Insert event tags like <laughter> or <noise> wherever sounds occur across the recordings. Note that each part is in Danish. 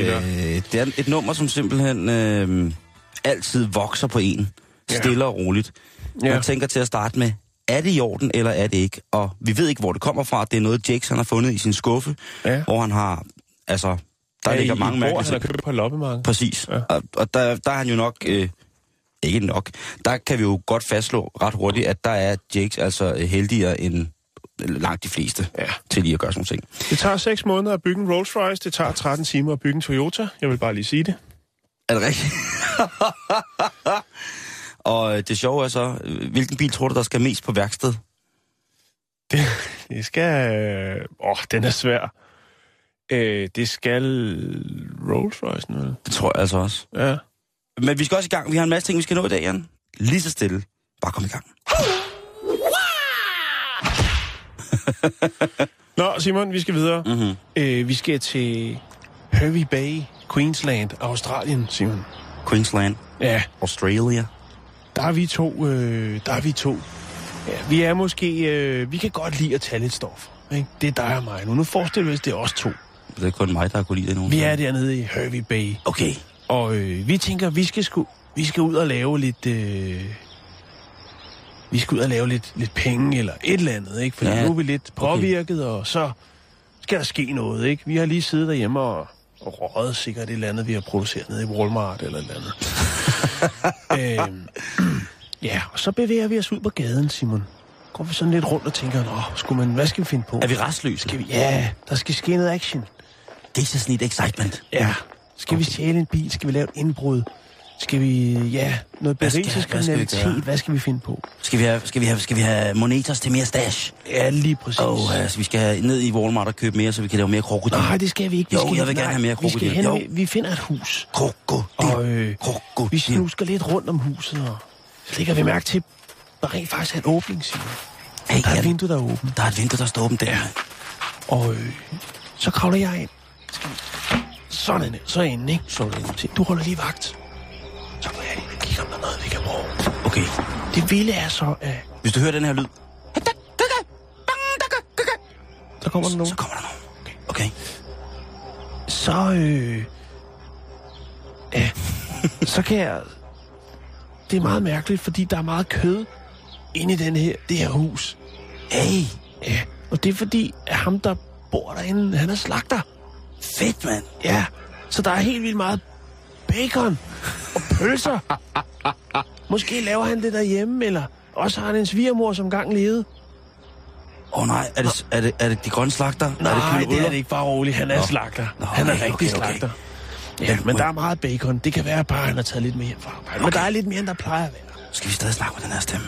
Et, øh, det er et nummer, som simpelthen øh, altid vokser på en. Ja. Stille og roligt. Ja. Man tænker til at starte med, er det i orden, eller er det ikke? Og vi ved ikke, hvor det kommer fra. Det er noget, Jakes han har fundet i sin skuffe, Ja. hvor han har, altså, der Ja, ligger i- mange mærkelige han har købt på loppemarkedet. Præcis. Ja. Ja. Og, og der, der er han jo nok... Øh, ikke nok. Der kan vi jo godt fastslå ret hurtigt, at der er Jakes altså heldigere end langt de fleste Ja. til lige at gøre sådan ting. Det tager 6 måneder at bygge en Rolls Royce. Det tager 13 timer at bygge en Toyota. Jeg vil bare lige sige det. Er det rigtigt? <laughs> og øh, det sjove er så, øh, hvilken bil tror du, der skal mest på værksted? Det, <laughs> det skal... Øh, åh, den er svær. Øh, det skal Rolls Royce noget. Det tror jeg altså også. Ja. Men vi skal også i gang. Vi har en masse ting, vi skal nå i dag, Jan. Lige så stille. Bare kom i gang. <laughs> Nå, Simon, vi skal videre. Mm-hmm. Øh, vi skal til Hervey Bay, Queensland, Australien, Simon. Queensland, Ja, Australia. der er vi to. Øh, der er vi to. Ja, vi er måske... Øh, vi kan godt lide at tage lidt stof. Ikke? Det er dig og mig nu. Nu forestiller vi os, det er os to. Det er kun mig, der kunne lide det nu. Vi er dernede i Hervey Bay. Okay. Og øh, vi tænker, vi skal, sku, vi skal ud og lave lidt... Øh, vi skal ud og lave lidt, lidt penge eller et eller andet, ikke? For Ja, ja, nu er vi lidt påvirket, okay. og så skal der ske noget, ikke? Vi har lige siddet derhjemme og, og røget sikkert et eller andet, vi har produceret nede i Walmart eller et eller andet. <laughs> øhm, <clears throat> ja, og så bevæger vi os ud på gaden, Simon. Går vi sådan lidt rundt og tænker, Nå, skulle man, hvad skal vi finde på? Er vi restløse? Skal vi, ja, der skal ske noget action. Det er så sådan et excitement. Ja. Skal okay. vi stjæle en bil? Skal vi lave et indbrud? Skal vi, ja, noget Hvad skal- berigelseskriminalitet? hvad skal? Hvad skal vi finde på? Skal vi have, skal vi have, skal vi have moneters til mere stash? Ja, lige præcis. Og altså, vi skal ned i Walmart og købe mere, så vi kan lave mere krokodil. Nej, det skal vi ikke. Vi Jo, skal, jeg vil gerne nej, have mere Vi, skal krokodil. hen, vi, finder et hus. Krokodil. Og øh, Krokodil. vi snusker lidt rundt om huset, og så lægger vi mærke til, der rent faktisk er en åbning. Hey, Der er et vindue, der er åbent. der er et vindue, der står åbent der. Og øh, så kravler jeg ind. Sådan, så er inde, ikke? Så jeg Se, du holder lige vagt. Så går jeg og kigger, om der er noget, vi kan bruge. Okay. Det vilde er så, at Hvis du hører den her lyd, der kommer der nogen. så kommer der nogen. Okay. så øh, ja, så kan jeg det er meget mærkeligt, fordi der er meget kød inde i den her, det her hus. Hey, Ja, og det er fordi, at ham, der bor derinde, han er slagter. fedt, mand. Ja, så der er helt vildt meget bacon og pølser. Måske laver han det derhjemme, eller også har han en svigermor, som gang levede. Åh oh, nej, er det, er, det, er det de grønne slagter? er Nej, det, det, det er det ikke. Bare rolig, han er Nå. slagter. Nå, han er okay, rigtig okay, okay. slagter. Ja, Men der er meget bacon. Det kan være, bare han har taget lidt mere hjem fra arbejde. Men der er lidt mere, end der plejer at være. Skal vi stadig snakke med den her stemme?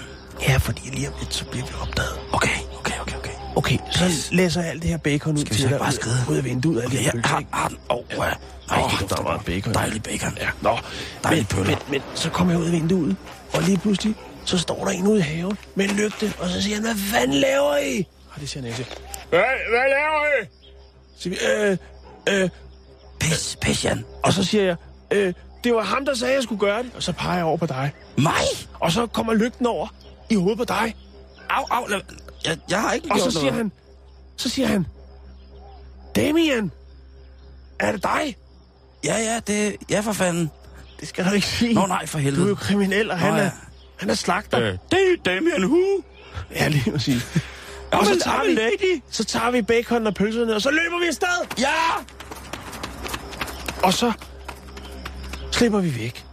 Ja, fordi lige om lidt, så bliver vi opdaget. Okay, okay, okay, okay. Okay, så læser jeg alt det her bacon ud Skal vi til så ikke dig bare ud- ud af vinduet Okay, okay, jeg har, har den. Åh, oh, ja. Ej, dufter der er meget bacon. Dejlig bacon. Ja, nå. Dejlig men, pøller. men, men, så kommer jeg ud af vinduet, og lige pludselig, så står der en ude i haven med en lygte, og så siger han, hvad fanden laver I? Og det siger han ikke. Hvad, hvad laver I? Så siger vi, øh, øh, Pis, pis, Jan. og så siger jeg, øh, det var ham, der sagde, at jeg skulle gøre det. Og så peger jeg over på dig. Mig? Og så kommer lygten over i hovedet på dig. Au, au. lad- Jeg, jeg har ikke Og gjort så siger noget. han, så siger han, Damien, er det dig? Ja, ja, det... Ja, for fanden. Det skal du ikke sige. Nå, nej, for helvede. Du er jo kriminel, og han, Nå, er, ja. han er slagter. Øh, det er Damien Hu. Ja, lige præcis. <laughs> I'm og så a- tager, vi, lady. så tager vi bacon og pølserne, og så løber vi afsted. Ja! Og så slipper vi væk.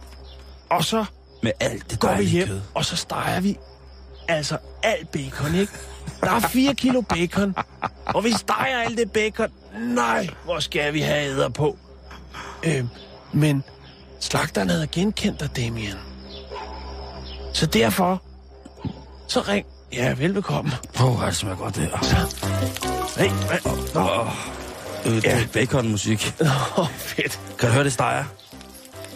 Og så Med alt det går vi hjem, kød. og så steger vi altså alt bacon, ikke? Der er 4 kilo bacon, og vi steger alt det bacon nej, hvor skal vi have æder på? Øh, men slagteren havde genkendt dig, Damien. Så derfor, så ring. Ja, velbekomme. Åh, oh, det smager godt det her. Hey, hvad? Nå, Øh, det Ja. er baconmusik. Nå, fedt. Kan du høre det steger?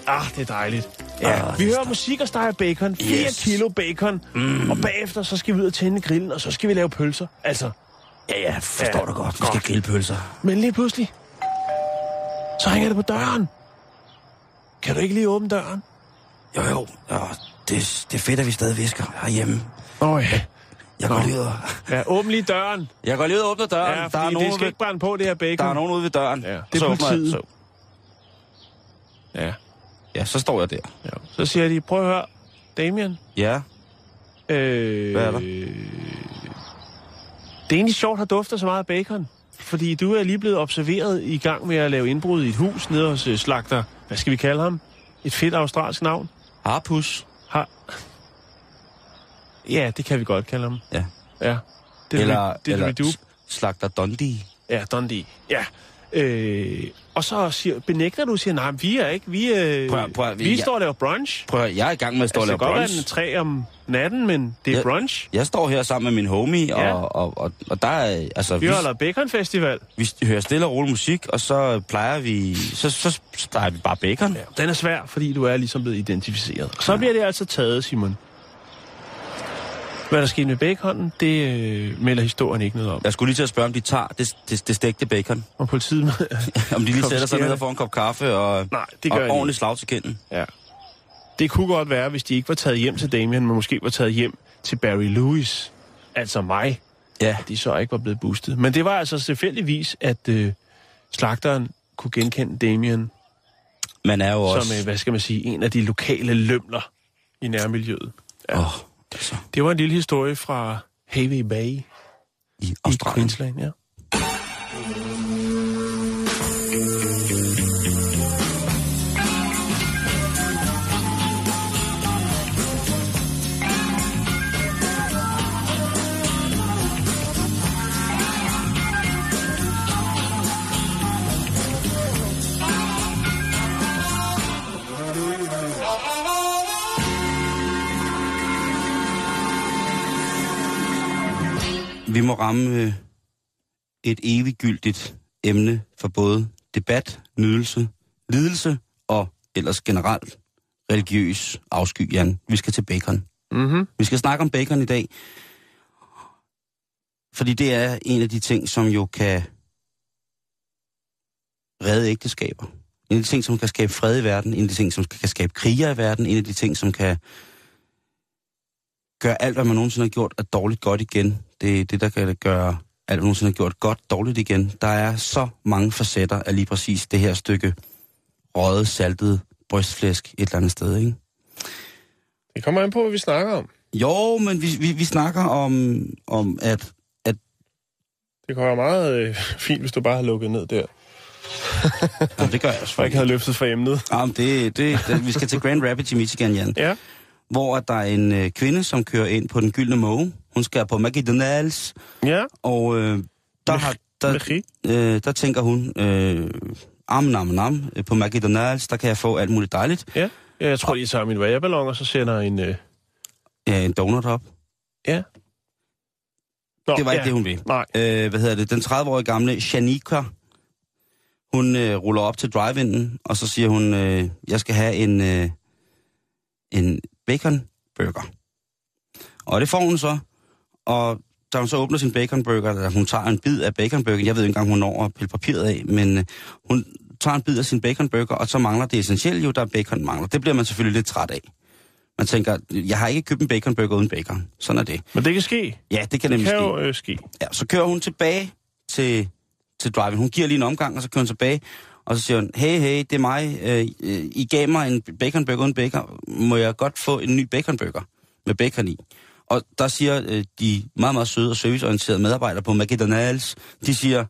Ah, det er dejligt. Ja, Ah, vi er hører musik og steger bacon. 4 Yes. kilo bacon. Mm. Og bagefter, så skal vi ud og tænde grillen, og så skal vi lave pølser. Altså, Ja, ja, forstår Ja, du godt. Vi skal grille pølser. men lige pludselig, så ringer det på døren. Kan du ikke lige åbne døren? Jo, jo. Ja, det, det er fedt, at vi stadig visker herhjemme. Oh, ja. Jeg går lige ud og... Ja, åbn lige døren. Jeg går lige ud og åbner døren. Ja, der, er nogen det skal ved, ikke brænde på, det her bacon. der er nogen ude ved døren. Ja, det er jeg- politiet. Så, Ja, ja, så står jeg der. ja. Så siger de, prøv at høre, Damien. Ja. Øh, Hvad er der? Det er egentlig sjovt at dufter så meget af bacon. Fordi du er lige blevet observeret i gang med at lave indbrud i et hus nede hos øh, slagter. Hvad skal vi kalde ham? Et fedt australsk navn? Harpus. Har... Ja, det kan vi godt kalde ham. Ja. Ja. Det er eller det er eller s- slagter Dundee. Ja, Dundee. Ja. Øh, og så siger, benægter du og siger, nej, vi er ikke, vi, øh, Prøv prøv vi jeg- står og laver brunch. Prøv jeg er i gang med at stå Altså, og det lave kan godt være brunch. om natten, men det er Ja. brunch. Jeg står her sammen med min homie, Ja. og, og, og, og der er, altså, Vi vi, holder bacon festival. vi hører stille og rolig musik, og så plejer vi, så, så plejer vi bare bacon. Ja. Den er svær, fordi du er ligesom blevet identificeret. Så bliver det altså taget, Simon. Hvad der skete med baconen, det øh, melder historien ikke noget om. Jeg skulle lige til at spørge, om de tager det, det, det stegte bacon. Og politiet... <laughs> Om de lige sætter sig ned og får en kop kaffe og, Nej, det og gør de ordentligt slag til kinden. ja. Det kunne godt være, hvis de ikke var taget hjem til Damien, men måske var taget hjem til Barry Lewis. Altså mig. Ja, De så ikke var blevet boostet. Men det var altså tilfældigvis, at øh, slagteren kunne genkende Damien man er jo også... som, øh, hvad skal man sige, en af de lokale lømler i nærmiljøet. Ja. Åh, altså, Det var en lille historie fra Havey Bay i i Australien. Queensland, ja. Vi må ramme øh, et eviggyldigt emne for både debat, nydelse, lidelse og ellers generelt religiøs afsky, Jan. Vi skal til bacon. Mm-hmm. Vi skal snakke om bacon i dag, fordi det er en af de ting, som jo kan redde ægteskaber. En af de ting, som kan skabe fred i verden. En af de ting, som kan skabe kriger i verden. En af de ting, som kan gøre alt, hvad man nogensinde har gjort, at dårligt godt igen. Det er det, der kan gøre alt, hvad man nogensinde har gjort godt dårligt igen. Der er så mange facetter af lige præcis det her stykke røget, saltet brystflæsk et eller andet sted, ikke? Det kommer an på, hvad vi snakker om. Jo, men vi, vi, vi snakker om, om at, at Det kunne være meget øh, fint, hvis du bare havde lukket ned der, jamen, det gør jeg og ikke selvfølgelig. havde løftet for emnet. Jamen, det, det, det, vi skal til Grand Rapids i Michigan, Jan, Ja. Hvor der er en øh, kvinde, som kører ind på den gyldne måge. Hun skal på McDonald's, Ja, og øh, der, har, der, øh, der tænker hun, øh, am, nam, nam, øh, på McDonald's, der kan jeg få alt muligt dejligt. Ja. ja jeg tror, de tager min vejrballon, og så sender en... Øh... Ja, en donut op. Ja. Nå, Det var ikke ja. det, hun ville. Nej. øh, hvad hedder det, den 30-årige gamle Shanika, hun øh, ruller op til drive og så siger hun, øh, jeg skal have en, øh, en bacon burger. Og det får hun så, og da hun så åbner sin bacon burger, eller hun tager en bid af bacon burger, jeg ved ikke engang, hun når at pille papiret af, men øh, hun tager en bid af sin bacon burger, og så mangler det essentielle jo, der er bacon mangler. Det bliver man selvfølgelig lidt træt af. Man tænker, jeg har ikke købt en bacon burger uden bacon. Sådan er det. Men det kan ske. Ja, det kan Det nemlig kan ske. jo øh, ske. Ja, så kører hun tilbage til, til drive Hun giver lige en omgang, og så kører hun tilbage. Og så siger hun, hey, hey, det er mig. Øh, øh, I gav mig en baconburger uden bacon. Må jeg godt få en ny baconburger med bacon i? Og der siger øh, de meget, meget søde og serviceorienterede medarbejdere på McDonald's, de siger,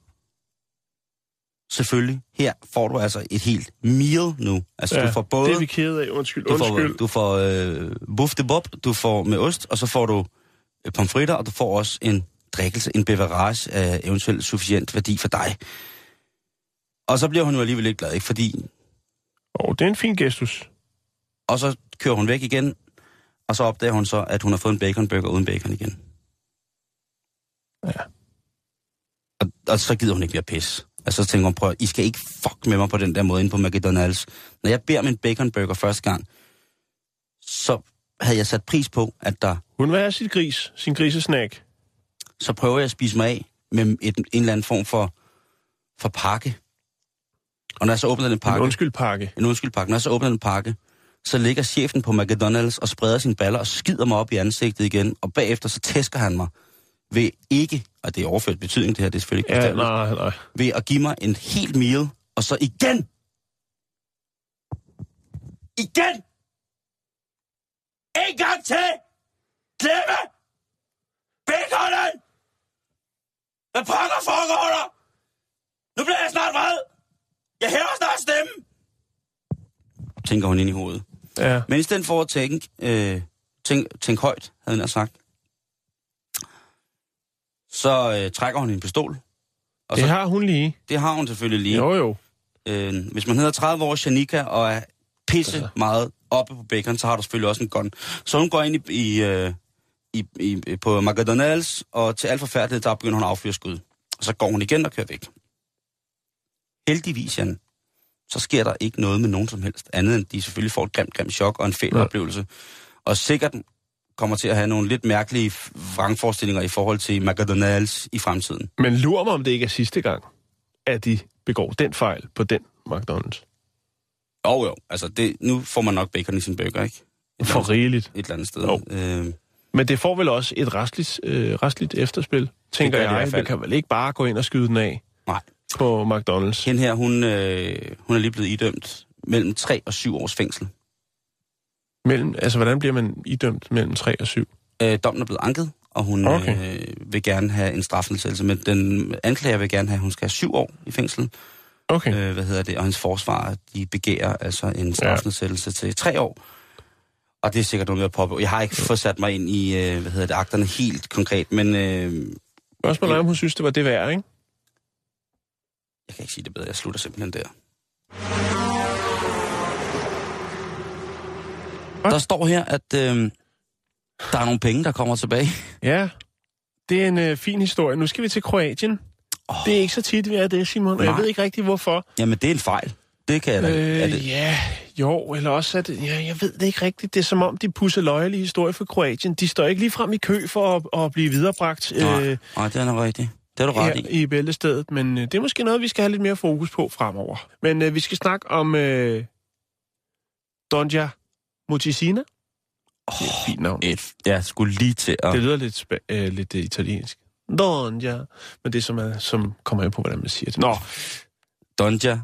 selvfølgelig, her får du altså et helt meal nu. Altså, Ja, du får både... det er vi kede af. Undskyld, Du får, undskyld. du får øh, buff de bob, du får med ost, og så får du øh, pomfritter, og du får også en drikkelse, en beverage af eventuelt sufficient værdi for dig. Og så bliver hun jo alligevel ikke glad, ikke? Fordi... Og det er en fin gestus. Og så kører hun væk igen, og så opdager hun så, at hun har fået en baconburger uden bacon igen. Ja. Og, og så gider hun ikke mere pis. Altså så tænker hun, prøv, I skal ikke fuck med mig på den der måde ind på McDonald's. Når jeg beder om en baconburger første gang, så havde jeg sat pris på, at der, Hun vil have sit gris, sin grisesnack. så prøver jeg at spise mig af med et, en eller anden form for, for pakke. Og når jeg så åbner den En pakke, undskyldpakke. en undskyldpakke, når jeg så åbner den pakke, så ligger chefen på McDonald's og spreder sine baller og skider mig op i ansigtet igen, og bagefter så tæsker han mig ved ikke, og det er overført betydning det her, det er selvfølgelig ikke Ja, nej, nej. ved at give mig en helt meal, og så igen, igen, en gang til, glemme baconen! Hvad pokker foregår der? Nu bliver jeg snart vred! Jeg hæver snart stemme! Tænker hun ind i hovedet. Ja. Men i stedet for at tænke, øh, tænk, tænk højt, havde han sagt, så øh, trækker hun en pistol. Og Det så, har hun lige. det har hun selvfølgelig lige. Jo, jo. Øh, hvis man hedder 30 år Janika og er pisse ja. meget oppe på bacon, så har du selvfølgelig også en gun. Så hun går ind i, i, øh, i, i, på McDonald's, og til alt forfærdeligt, der begynder hun at affyre skud. Og så går hun igen og kører væk. Heldigvis, Jan, så sker der ikke noget med nogen som helst, andet end de selvfølgelig får et grimt, grimt chok og en fæl Ja. oplevelse. Og sikkert kommer til at have nogle lidt mærkelige vrangforestillinger i forhold til McDonald's i fremtiden. Men lurer mig, om det ikke er sidste gang, at de begår den fejl på den McDonald's. Jo jo, altså det, nu får man nok bacon i sin burger, ikke? Et For rigeligt. et eller andet sted. Jo. Øh, Men det får vel også et restligt, øh, restligt efterspil, tænker det jeg. fald. Det kan vel ikke bare gå ind og skyde den af nej. På McDonald's. Hende her, hun, øh, hun er lige blevet idømt mellem 3 og 7 års fængsel. Mellem, altså, hvordan bliver man idømt mellem 3 og 7? Øh, dommen er blevet anket, og hun Okay. øh, vil gerne have en strafnedsættelse, men den anklager vil gerne have, at hun skal have 7 år i fængsel. Okay. Øh, hvad hedder det? Og hendes forsvar, de begærer altså en strafnedsættelse til 3 år. Og det er sikkert noget med at poppe. Jeg har ikke fået sat mig ind i, øh, hvad hedder det, akterne helt konkret, men øh, Spørgsmålet er, om hun synes, det var det værd, ikke? Jeg kan ikke sige det bedre. Jeg slutter simpelthen der. Der står her, at øh, der er nogle penge, der kommer tilbage. Ja, det er en øh, fin historie. Nu skal vi til Kroatien. Oh. Det er ikke så tit, vi er det, Simon, og jeg Nej. ved ikke rigtig, hvorfor. Jamen, det er en fejl. Det kan jeg da. Øh, er det, Ja, jo, eller også at, ja, jeg ved det ikke rigtigt. Det er som om, de pusser løjerlige historie for Kroatien. De står ikke lige frem i kø for at, at blive viderebragt nej, øh, nej, det er nok rigtigt. Det er du ret i. i bæltestedet, men øh, det er måske noget, vi skal have lidt mere fokus på fremover. Men øh, vi skal snakke om øh, Donja Mutisina. Det er et fint navn. Et, jeg skulle lige til at... Det lyder lidt, øh, lidt øh, italiensk. Donja. Men det som, er, som kommer ind på, hvordan man siger det. Nå, Donja,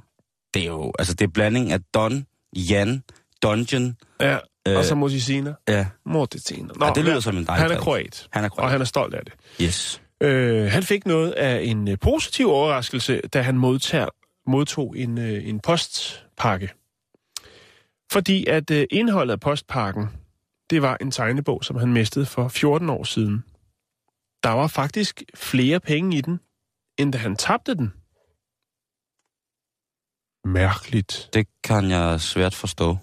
det er jo... Altså, det er blanding af Don, Jan, Dungeon. ja. Øh, og så Mutisina. Ja, Mortisina. Nå, ja det lyder ja. som en dejlig Han er kroat, Han er og kroat. han er stolt af det. Yes. Øh, han fik noget af en øh, positiv overraskelse, da han modtager, modtog en, øh, en postpakke. Fordi at øh, indholdet af postpakken, det var en tegnebog, som han mistede for 14 år siden. Der var faktisk flere penge i den, end da han tabte den. Mærkeligt. Det kan jeg svært forstå.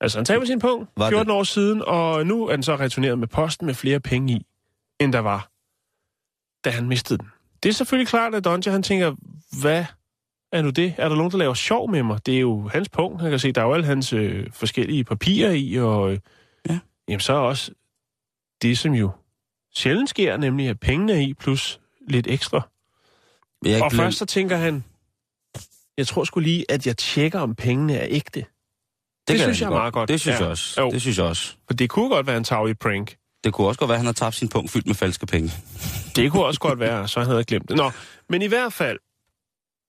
Altså, han tabte sin punkt Var det- 14 år siden, og nu er den så returneret med posten med flere penge i, end der var, da han mistede den. Det er selvfølgelig klart, at Donja, han tænker, hvad er nu det? Er der nogen, der laver sjov med mig? Det er jo hans punkt. Han kan se, der er jo alle hans øh, forskellige papirer i, og øh, Ja. jamen, så er også det, som jo sjældent sker, nemlig at pengene er i, plus lidt ekstra. Jeg Og glemt- først så tænker han, jeg tror sgu lige, at jeg tjekker, om pengene er ægte. det kan synes jeg er meget godt. Det synes Ja. jeg også. Jo. Det synes jeg også. For det kunne godt være en tavlig prank. Det kunne også godt være, at han har tabt sin punkt fyldt med falske penge. Det kunne også godt være, så han havde glemt det. Nå, men i hvert fald,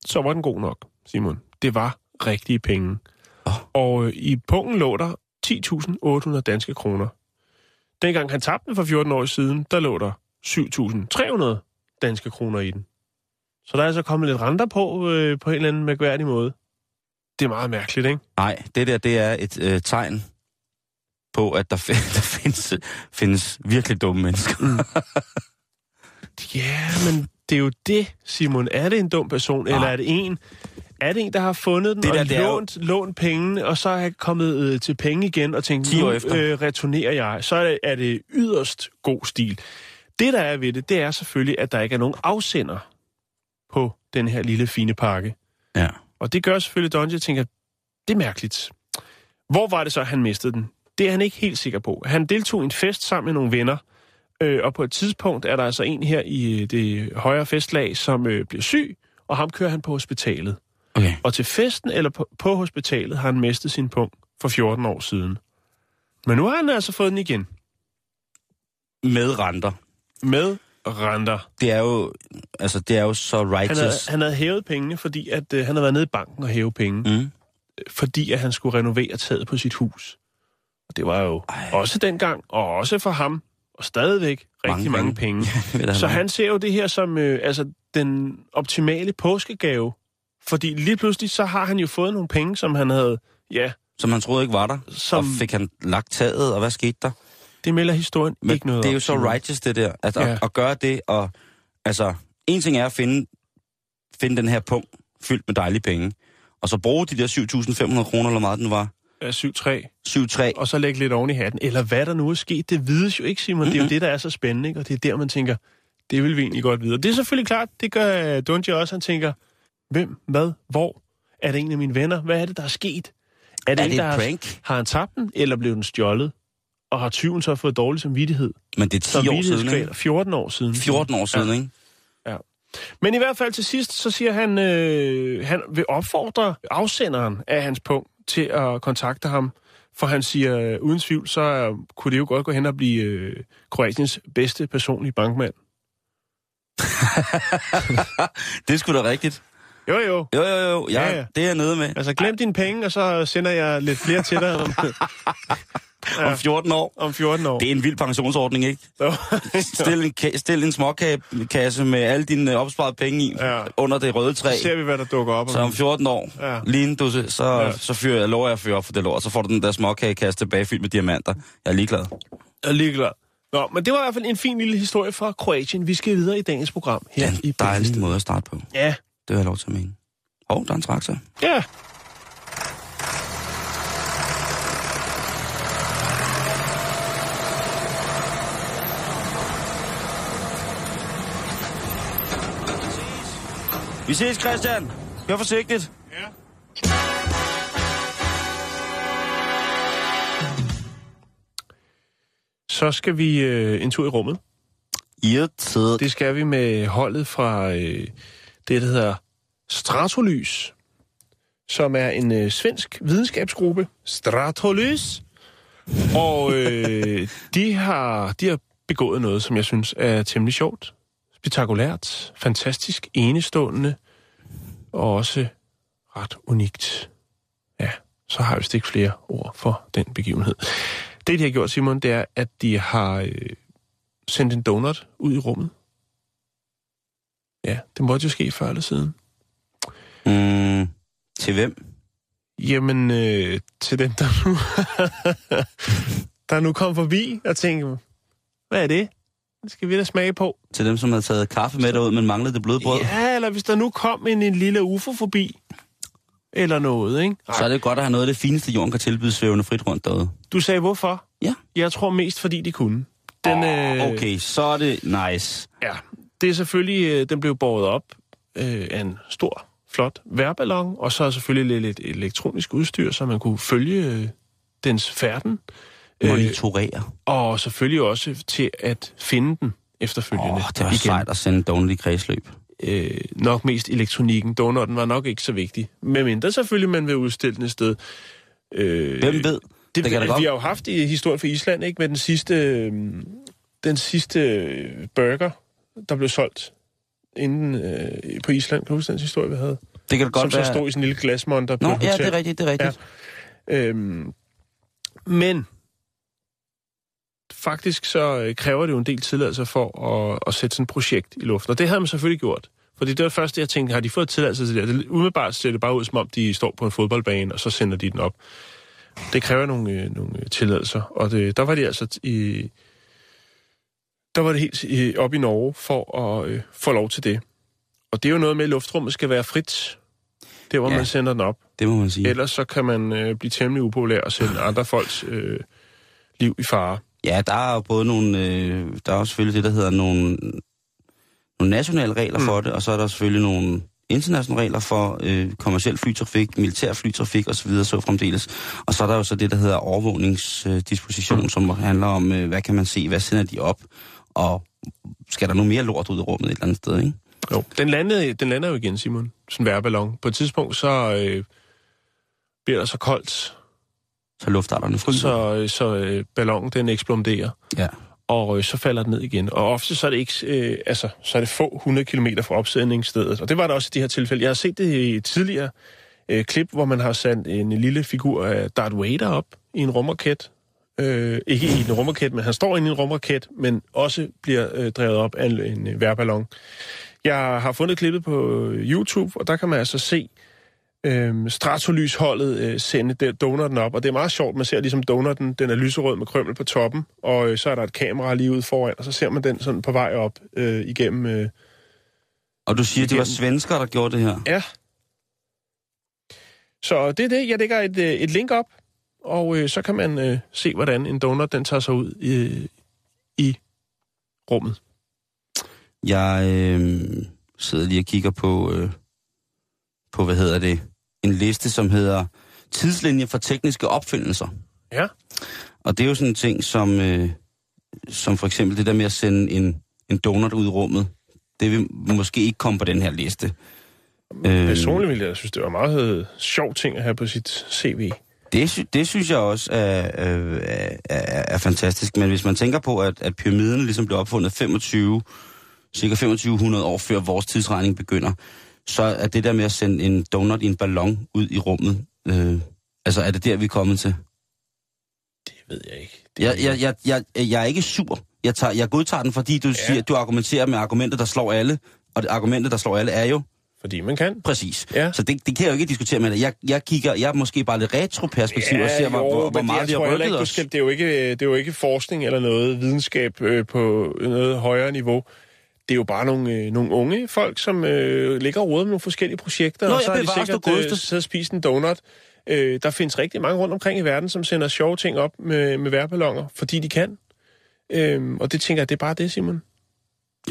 så var den god nok, Simon. Det var rigtige penge. Åh. Og øh, i punkten lå der 10.800 danske kroner. Dengang han tabte den for 14 år siden, der lå der 7.300 danske kroner i den. Så der er altså kommet lidt renter på, øh, på en eller anden mærkværdig måde. Det er meget mærkeligt, ikke? Nej, det der, det er et øh, tegn på, at der, fi- <laughs> der findes, findes virkelig dumme mennesker. Ja, men det er jo det, Simon. Er det en dum person, Nej. eller er det en, Er det en, der har fundet den Det det der, og det er jo- lånt, lånt pengene, og så er kommet øh, til penge igen og tænkt, 10 år nu efter. øh, returnerer jeg, så er det, er det yderst god stil. Det, der er ved det, det er selvfølgelig, at der ikke er nogen afsender på den her lille fine pakke. Ja. Og det gør selvfølgelig, Donji tænker, det er mærkeligt. Hvor var det så, han mistede den? Det er han ikke helt sikker på. Han deltog i en fest sammen med nogle venner, øh, og på et tidspunkt er der altså en her i øh, det højere festlag, som øh, bliver syg, og ham kører han på hospitalet. Okay. Og til festen eller på, på hospitalet har han mistet sin punkt for 14 år siden. Men nu har han altså fået den igen. Med renter. Med renter. Det er jo, altså, det er jo så Han righteous. havde, han havde hævet pengene, fordi at, øh, han havde været nede i banken og hæve penge. Mm. fordi at han skulle renovere taget på sit hus. Og det var jo Ej. Også dengang, og også for ham, og stadigvæk rigtig mange, penge. <laughs> Du Så han ser jo det her som øh, altså, den optimale påskegave. Fordi lige pludselig, så har han jo fået nogle penge, som han havde... Ja, Som han troede ikke var der. Som- Og fik han lagt taget, og hvad skete der? det melder historien Men ikke noget det er jo om, så righteous, det der. At, Ja. at, at gøre det, og altså, en ting er at finde, finde den her punkt fyldt med dejlige penge, og så bruge de der 7.500 kroner, eller meget den var, 7-3, 7-3, og så lægge lidt oven i hatten. Eller hvad der nu er sket, det vides jo ikke, Simon. Mm-hmm. Det er jo det, der er så spændende, ikke? og det er der, man tænker, det vil vi egentlig godt vide. Og det er selvfølgelig klart, det gør øh, Dunja også. Han tænker, hvem, hvad, hvor? Er det en af mine venner? Hvad er det, der er sket? Er det, Er en, det der et har, prank? har han tabt den, eller blev den stjålet? Og har tyven så fået dårlig samvittighed? Men det er 10 år siden, ikke? 14 år siden. 14 år siden, ikke? Men i hvert fald til sidst, så siger han, øh, han vil opfordre afsenderen af hans punkt til at kontakte ham. For han siger, øh, uden tvivl, så kunne det jo godt gå hen og blive øh, Kroatiens bedste personlige bankmand. <laughs> Det er sgu da rigtigt. Jo, jo. Jo, jo, jo. Ja, Ja, ja. det er jeg nede med. Altså, glem dine penge, og så sender jeg lidt flere til dig <laughs> om, Om 14 år. om 14 år. Det er en vild pensionsordning, ikke? Jo. <laughs> Stil en, stil en småkasse med alle dine opsparede penge i, Ja. under det røde træ. Så ser vi, hvad der dukker op. Så om 14 år, Ja. lige se- så, Ja. så fyrer jeg, lover jeg at fyre op for det lort, så får du den der småkagekasse tilbage fyldt med diamanter. Jeg er ligeglad. Jeg er ligeglad. Nå, men det var i hvert fald en fin lille historie fra Kroatien. Vi skal videre i dagens program her er i en dejlig Bæltestedet. måde at starte på. Ja, Det har jeg lov til at mene. Hov, der er en traktor. ja. Vi ses, Christian. Kør forsigtigt. ja. Så skal vi øh, en tur i rummet. Irritedet. Det skal vi med holdet fra øh, det, der hedder Stratolys, som er en øh, svensk videnskabsgruppe. Stratolys. Og øh, <laughs> de, har, de har begået noget, som jeg synes er temmelig sjovt, spektakulært, fantastisk, enestående og også ret unikt. Ja, så har jeg vist ikke flere ord for den begivenhed. Det, de har gjort, Simon, det er, at de har øh, sendt en donut ud i rummet. Ja, det måtte jo ske før eller siden. Mm, til hvem? Jamen, øh, til dem, der nu, <laughs> der nu kom forbi og tænkte, hvad er det? Skal vi da smage på. Til dem, som havde taget kaffe med derud, men manglede det blødbrød? Ja, eller hvis der nu kom en, en lille ufo forbi, eller noget, ikke? Så er det godt at have noget af det fineste, jorden kan tilbyde svævende frit rundt derude. Du sagde hvorfor? Ja. Jeg tror mest, fordi de kunne. Den, øh, Okay, så er det nice. Ja, det er selvfølgelig, øh, den blev båret op øh, af en stor, flot værballon, og så er selvfølgelig lidt, lidt elektronisk udstyr, så man kunne følge øh, dens færden. Øh, Monitorere. og selvfølgelig også til at finde den efterfølgende. Oh, det var sejt at sende en donut i kredsløb. Øh, nok mest elektronikken. Donutten var nok ikke så vigtig. Medmindre selvfølgelig man vil udstille den et sted. Øh, Hvem ved? Det, Det kan vi godt- har jo haft i historien for Island, ikke? Med den sidste, øh, den sidste øh, burger, der blev solgt inden øh, på Island. Kan du huske den historie, vi havde? Det kan Som godt så være... stod i sådan en lille glasmonter på Nå, ja, det er rigtigt, det er rigtigt. Øhm, men faktisk så øh, kræver det jo en del tilladelse for at, at sætte sådan et projekt i luften. Og det havde man selvfølgelig gjort. Fordi det var først det, jeg tænkte, har de fået tilladelse til det? det umiddelbart ser det bare ud, som om de står på en fodboldbane, og så sender de den op. Det kræver nogle, øh, nogle øh, tilladelser. Og det, der var de altså i... Der var det helt i, op i Norge for at øh, få lov til det. Og det er jo noget med, at luftrummet skal være frit. Det hvor Ja. man sender den op. Det må man sige. Ellers så kan man øh, blive temmelig upopulær og sætte <laughs> andre folks øh, liv i fare. Ja, der er jo både nogle, øh, der er jo selvfølgelig det, der hedder nogle, nogle nationale regler mm. for det, og så er der selvfølgelig nogle internationale regler for øh, kommersiel flytrafik, militær flytrafik osv. Så, så fremdeles. Og så er der jo så det, der hedder overvågningsdisposition, mm. som handler om, øh, hvad kan man se, hvad sender de op, og skal der nu mere lort ud i rummet et eller andet sted, ikke? Jo. Den, landede, den lander jo igen, Simon. Sådan en værballon. På et tidspunkt, så øh, bliver der så koldt, Så luftarterne fryser. så, så øh, ballonen den eksploderer. Ja. og øh, så falder den ned igen. Og ofte så er det ikke, øh, altså, så er det få 100 km fra opsætningsstedet. Og det var der også i de her tilfælde. Jeg har set det i tidligere øh, klip, hvor man har sat en lille figur af Darth Vader op i en rumraket. Øh, ikke i en rumraket, men han står inde i en rumraket, men også bliver øh, drevet op af en, en øh, værballon. Jeg har fundet klippet på øh, YouTube, og der kan man altså se øh, stratolysholdet øh, sende der, donutten op, og det er meget sjovt, man ser ligesom donutten, den er lyserød med krømmel på toppen, og øh, så er der et kamera lige ude foran, og så ser man den sådan på vej op øh, igennem... Øh, Og du siger, det var svensker, der gjorde det her? ja. Så det er det. Jeg lægger et, øh, et link op, og øh, så kan man øh, se, hvordan en donut den tager sig ud i, i rummet. Jeg øh, sidder lige og kigger på, øh, på, hvad hedder det, en liste, som hedder Tidslinje for tekniske opfindelser. Ja. Og det er jo sådan en ting, som, øh, som for eksempel det der med at sende en, en donut ud i rummet. Det vil måske ikke komme på den her liste. Øh, Personligt ville jeg synes, det var meget øh, sjov ting at have på sit CV. Det, sy- det synes jeg også er, øh, er, er, er fantastisk. Men hvis man tænker på, at, at pyramiden ligesom blev opfundet 25, cirka 2500 år før vores tidsregning begynder, så er det der med at sende en donut i en ballon ud i rummet, øh, altså er det der, vi er kommet til? Det ved jeg ikke. Det, Jeg, jeg, jeg, jeg, jeg er ikke sur. Jeg, tager, jeg godtager den, fordi du, ja. siger, du argumenterer med argumenter, der slår alle. Og det argumentet, der slår alle, er jo Fordi man kan. præcis. Ja. Så det, det kan jeg jo ikke diskutere med dig. Jeg, jeg kigger, jeg er måske bare lidt retroperspektiv og ser, hvor, hvor, hvor men meget vi har rykket ikke, os. Skal, det, er jo ikke, det er jo ikke forskning eller noget videnskab øh, på noget højere niveau. Det er jo bare nogle, øh, nogle unge folk, som øh, ligger og roder med nogle forskellige projekter, Nå, og så jeg har de sikkert øh, siddet og spist en donut. Øh, der findes rigtig mange rundt omkring i verden, som sender sjove ting op med, med værballoner, fordi de kan. Øh, og det tænker jeg, det er bare det, Simon.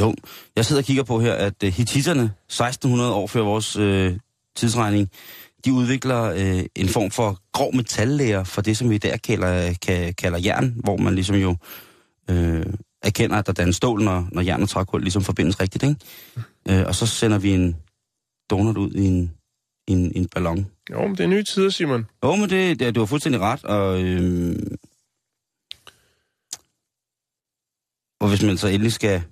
Jo, jeg sidder og kigger på her, at uh, hititterne, 1600 år før vores uh, tidsregning, de udvikler uh, en form for grov metallæger for det, som vi i dag kalder, kan, kalder jern, hvor man ligesom jo uh, erkender, at der dannes stål, når, når jern og trækul ligesom forbindes rigtigt, ikke? Uh, og så sender vi en donut ud i en, i en, i en ballon. Jo, men det er nye tider, Simon. Jo, men det, det, du har fuldstændig ret, og, øhm, og hvis man så endelig skal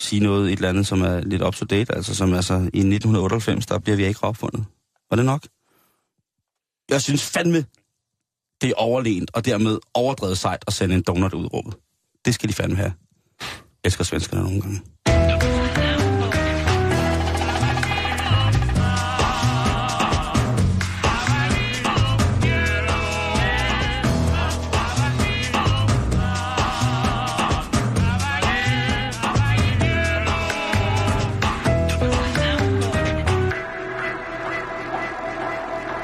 sige noget, et eller andet, som er lidt up to date, altså som altså i 1998, der bliver vi ikke opfundet. Var det nok? Jeg synes fandme, det er overlegent, og dermed overdrevet sejt at sende en donut ud i rummet. Det skal de fandme have. Jeg elsker svenskerne nogle gange.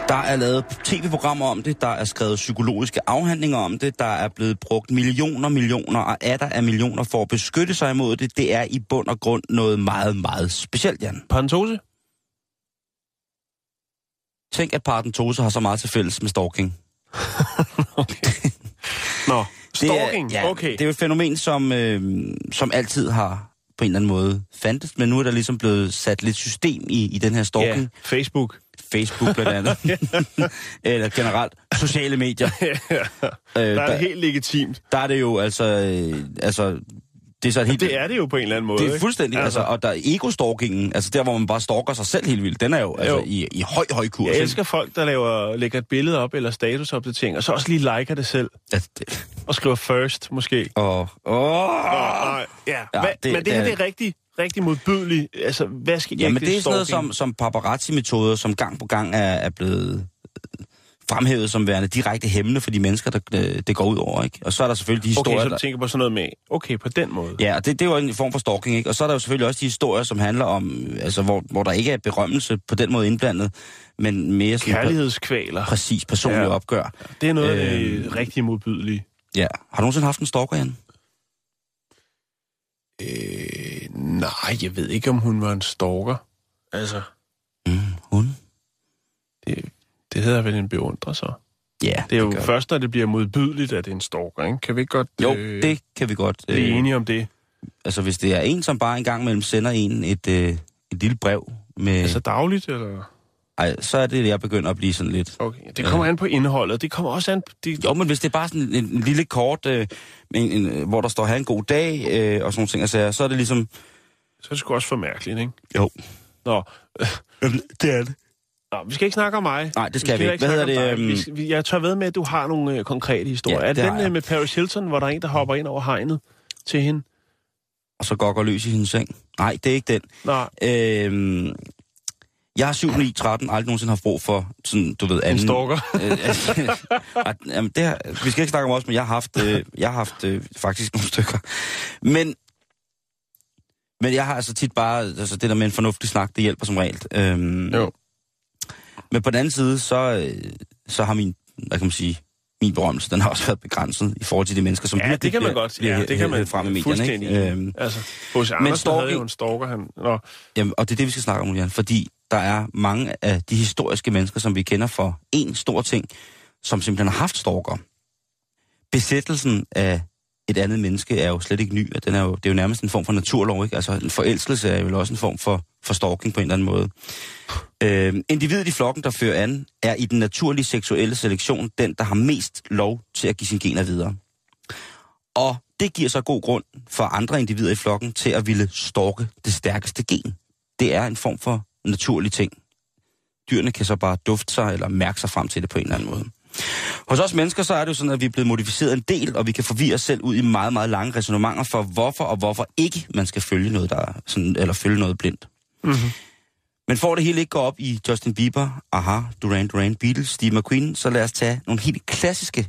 Der er lavet tv-programmer om det, der er skrevet psykologiske afhandlinger om det, der er blevet brugt millioner, millioner og atter af millioner for at beskytte sig imod det. Det er i bund og grund noget meget, meget specielt, Jan. Parentose? Tænk, at parentose har så meget til fælles med stalking. <laughs> Okay. <laughs> Nå, stalking. Det er, ja, okay. det er jo et fænomen, som, øh, som altid har på en eller anden måde fandtes, men nu er der ligesom blevet sat lidt system i, i den her stalking. Ja, Facebook. Facebook blandt andet. <laughs> <laughs> Eller generelt sociale medier. <laughs> der Øh, er der, det helt legitimt. der er det jo altså... Øh, altså det er så helt... Det er det jo på en eller anden måde. det er ikke? fuldstændig, altså, og der er ego-stalkingen, altså der, hvor man bare stalker sig selv helt vildt, den er jo, altså Jo. i, i høj, høj kurs. Jeg ikke? elsker folk, der laver, lægger et billede op eller statusopdatering, og så også lige liker det selv, Altså, det, og skriver first, måske. åh, åh, Oh, nej. Ja, Ja, Hva, det- men det her det er- rigtig, rigtig modbydeligt. Altså, hvad skal Jamen, det er sådan noget som, som paparazzi-metoder, som gang på gang er, er blevet øh, fremhævet som værende direkte hæmmende for de mennesker, der det, det går ud over. Ikke? Og så er der selvfølgelig de historier, Okay, så du tænker på sådan noget med, okay, på den måde. Ja, og det, det er jo en form for stalking, ikke? Og så er der jo selvfølgelig også de historier, som handler om, altså, hvor, hvor der ikke er berømmelse på den måde indblandet, men mere sådan Kærlighedskvaler. præcis personlige ja. Ja. opgør. Det er noget af Øhm. det rigtig modbydelige. Ja. Har du nogensinde haft en stalker, Jan? Øh, nej, jeg ved ikke, om hun var en stalker. Altså, Mm, hun? det, det hedder vel en beundrer så. Ja, Det er jo gør først, når det bliver modbydeligt, at det er en stalker, ikke? Kan vi ikke godt Jo, øh, det kan vi godt. blive enige om det? altså, hvis det er en, som bare en gang imellem sender en et, øh, et lille brev med... Altså dagligt, eller? Ej, så er det, jeg begynder at blive sådan lidt... Okay, det kommer an på indholdet. Det kommer også an på... Det, Jo, men hvis det er bare sådan en, en lille kort, øh, en, en, øh, hvor der står, have en god dag, øh, og sådan nogle ting, altså, så er det ligesom... så er det sgu også for mærkeligt, ikke? Jo. Nå, <laughs> Det er det. Nå vi skal ikke snakke om mig. Nej, det skal vi heller ikke. Hvad hedder det, øhm, Vi, skal- vi, jeg tør ved med, at du har nogle øh, konkrete historier. Ja, er det den jeg. øh, med Paris Hilton, hvor der er en, der hopper ind over hegnet til hende? Og så går og løs i hendes seng. Nej, det er ikke den. Nej, Øh, jeg har 7, 9, 13 aldrig nogensinde haft brug for sådan, du ved, en anden... stalker. <laughs> Øh, jamen, det har, vi skal ikke snakke om os, men jeg har haft, øh, jeg har haft øh, faktisk nogle stykker. Men, men jeg har altså tit bare, altså det der med en fornuftig snak, det hjælper som regel. Øhm, Jo. Men på den anden side, så, øh, så har min, hvad kan man sige, min berømmelse, den har også været begrænset i forhold til de mennesker, som Ja, virkelig det kan man bliver- godt. bliver Ja, det kan man frem i medierne. fuldstændig. Ikke? Øhm, Altså, H.C. Andersen havde stalking- jo en stalker. Han, nå, Jamen, og det er det, vi skal snakke om, Jan. Fordi der er mange af de historiske mennesker, som vi kender for en stor ting, som simpelthen har haft stalker. Besættelsen af et andet menneske er jo slet ikke ny, og den er jo, det er jo nærmest en form for naturlov, ikke? Altså en forelskelse er jo også en form for, for stalking på en eller anden måde. Øh, individet i flokken, der fører an, er i den naturlige seksuelle selektion den, der har mest lov til at give sine gener videre. Og det giver så god grund for andre individer i flokken til at ville stalke det stærkeste gen. Det er en form for naturlig ting. Dyrene kan så bare dufte sig eller mærke sig frem til det på en eller anden måde. Hos os mennesker så er det jo sådan, at vi er blevet modificeret en del, og vi kan forvirre os selv ud i meget, meget lange resonemanger for, hvorfor og hvorfor ikke man skal følge noget, der er sådan, eller følge noget blindt. Mm-hmm. Men for at det hele ikke går op i Justin Bieber, Aha, Duran Duran, Beatles, Steve McQueen, så lad os tage nogle helt klassiske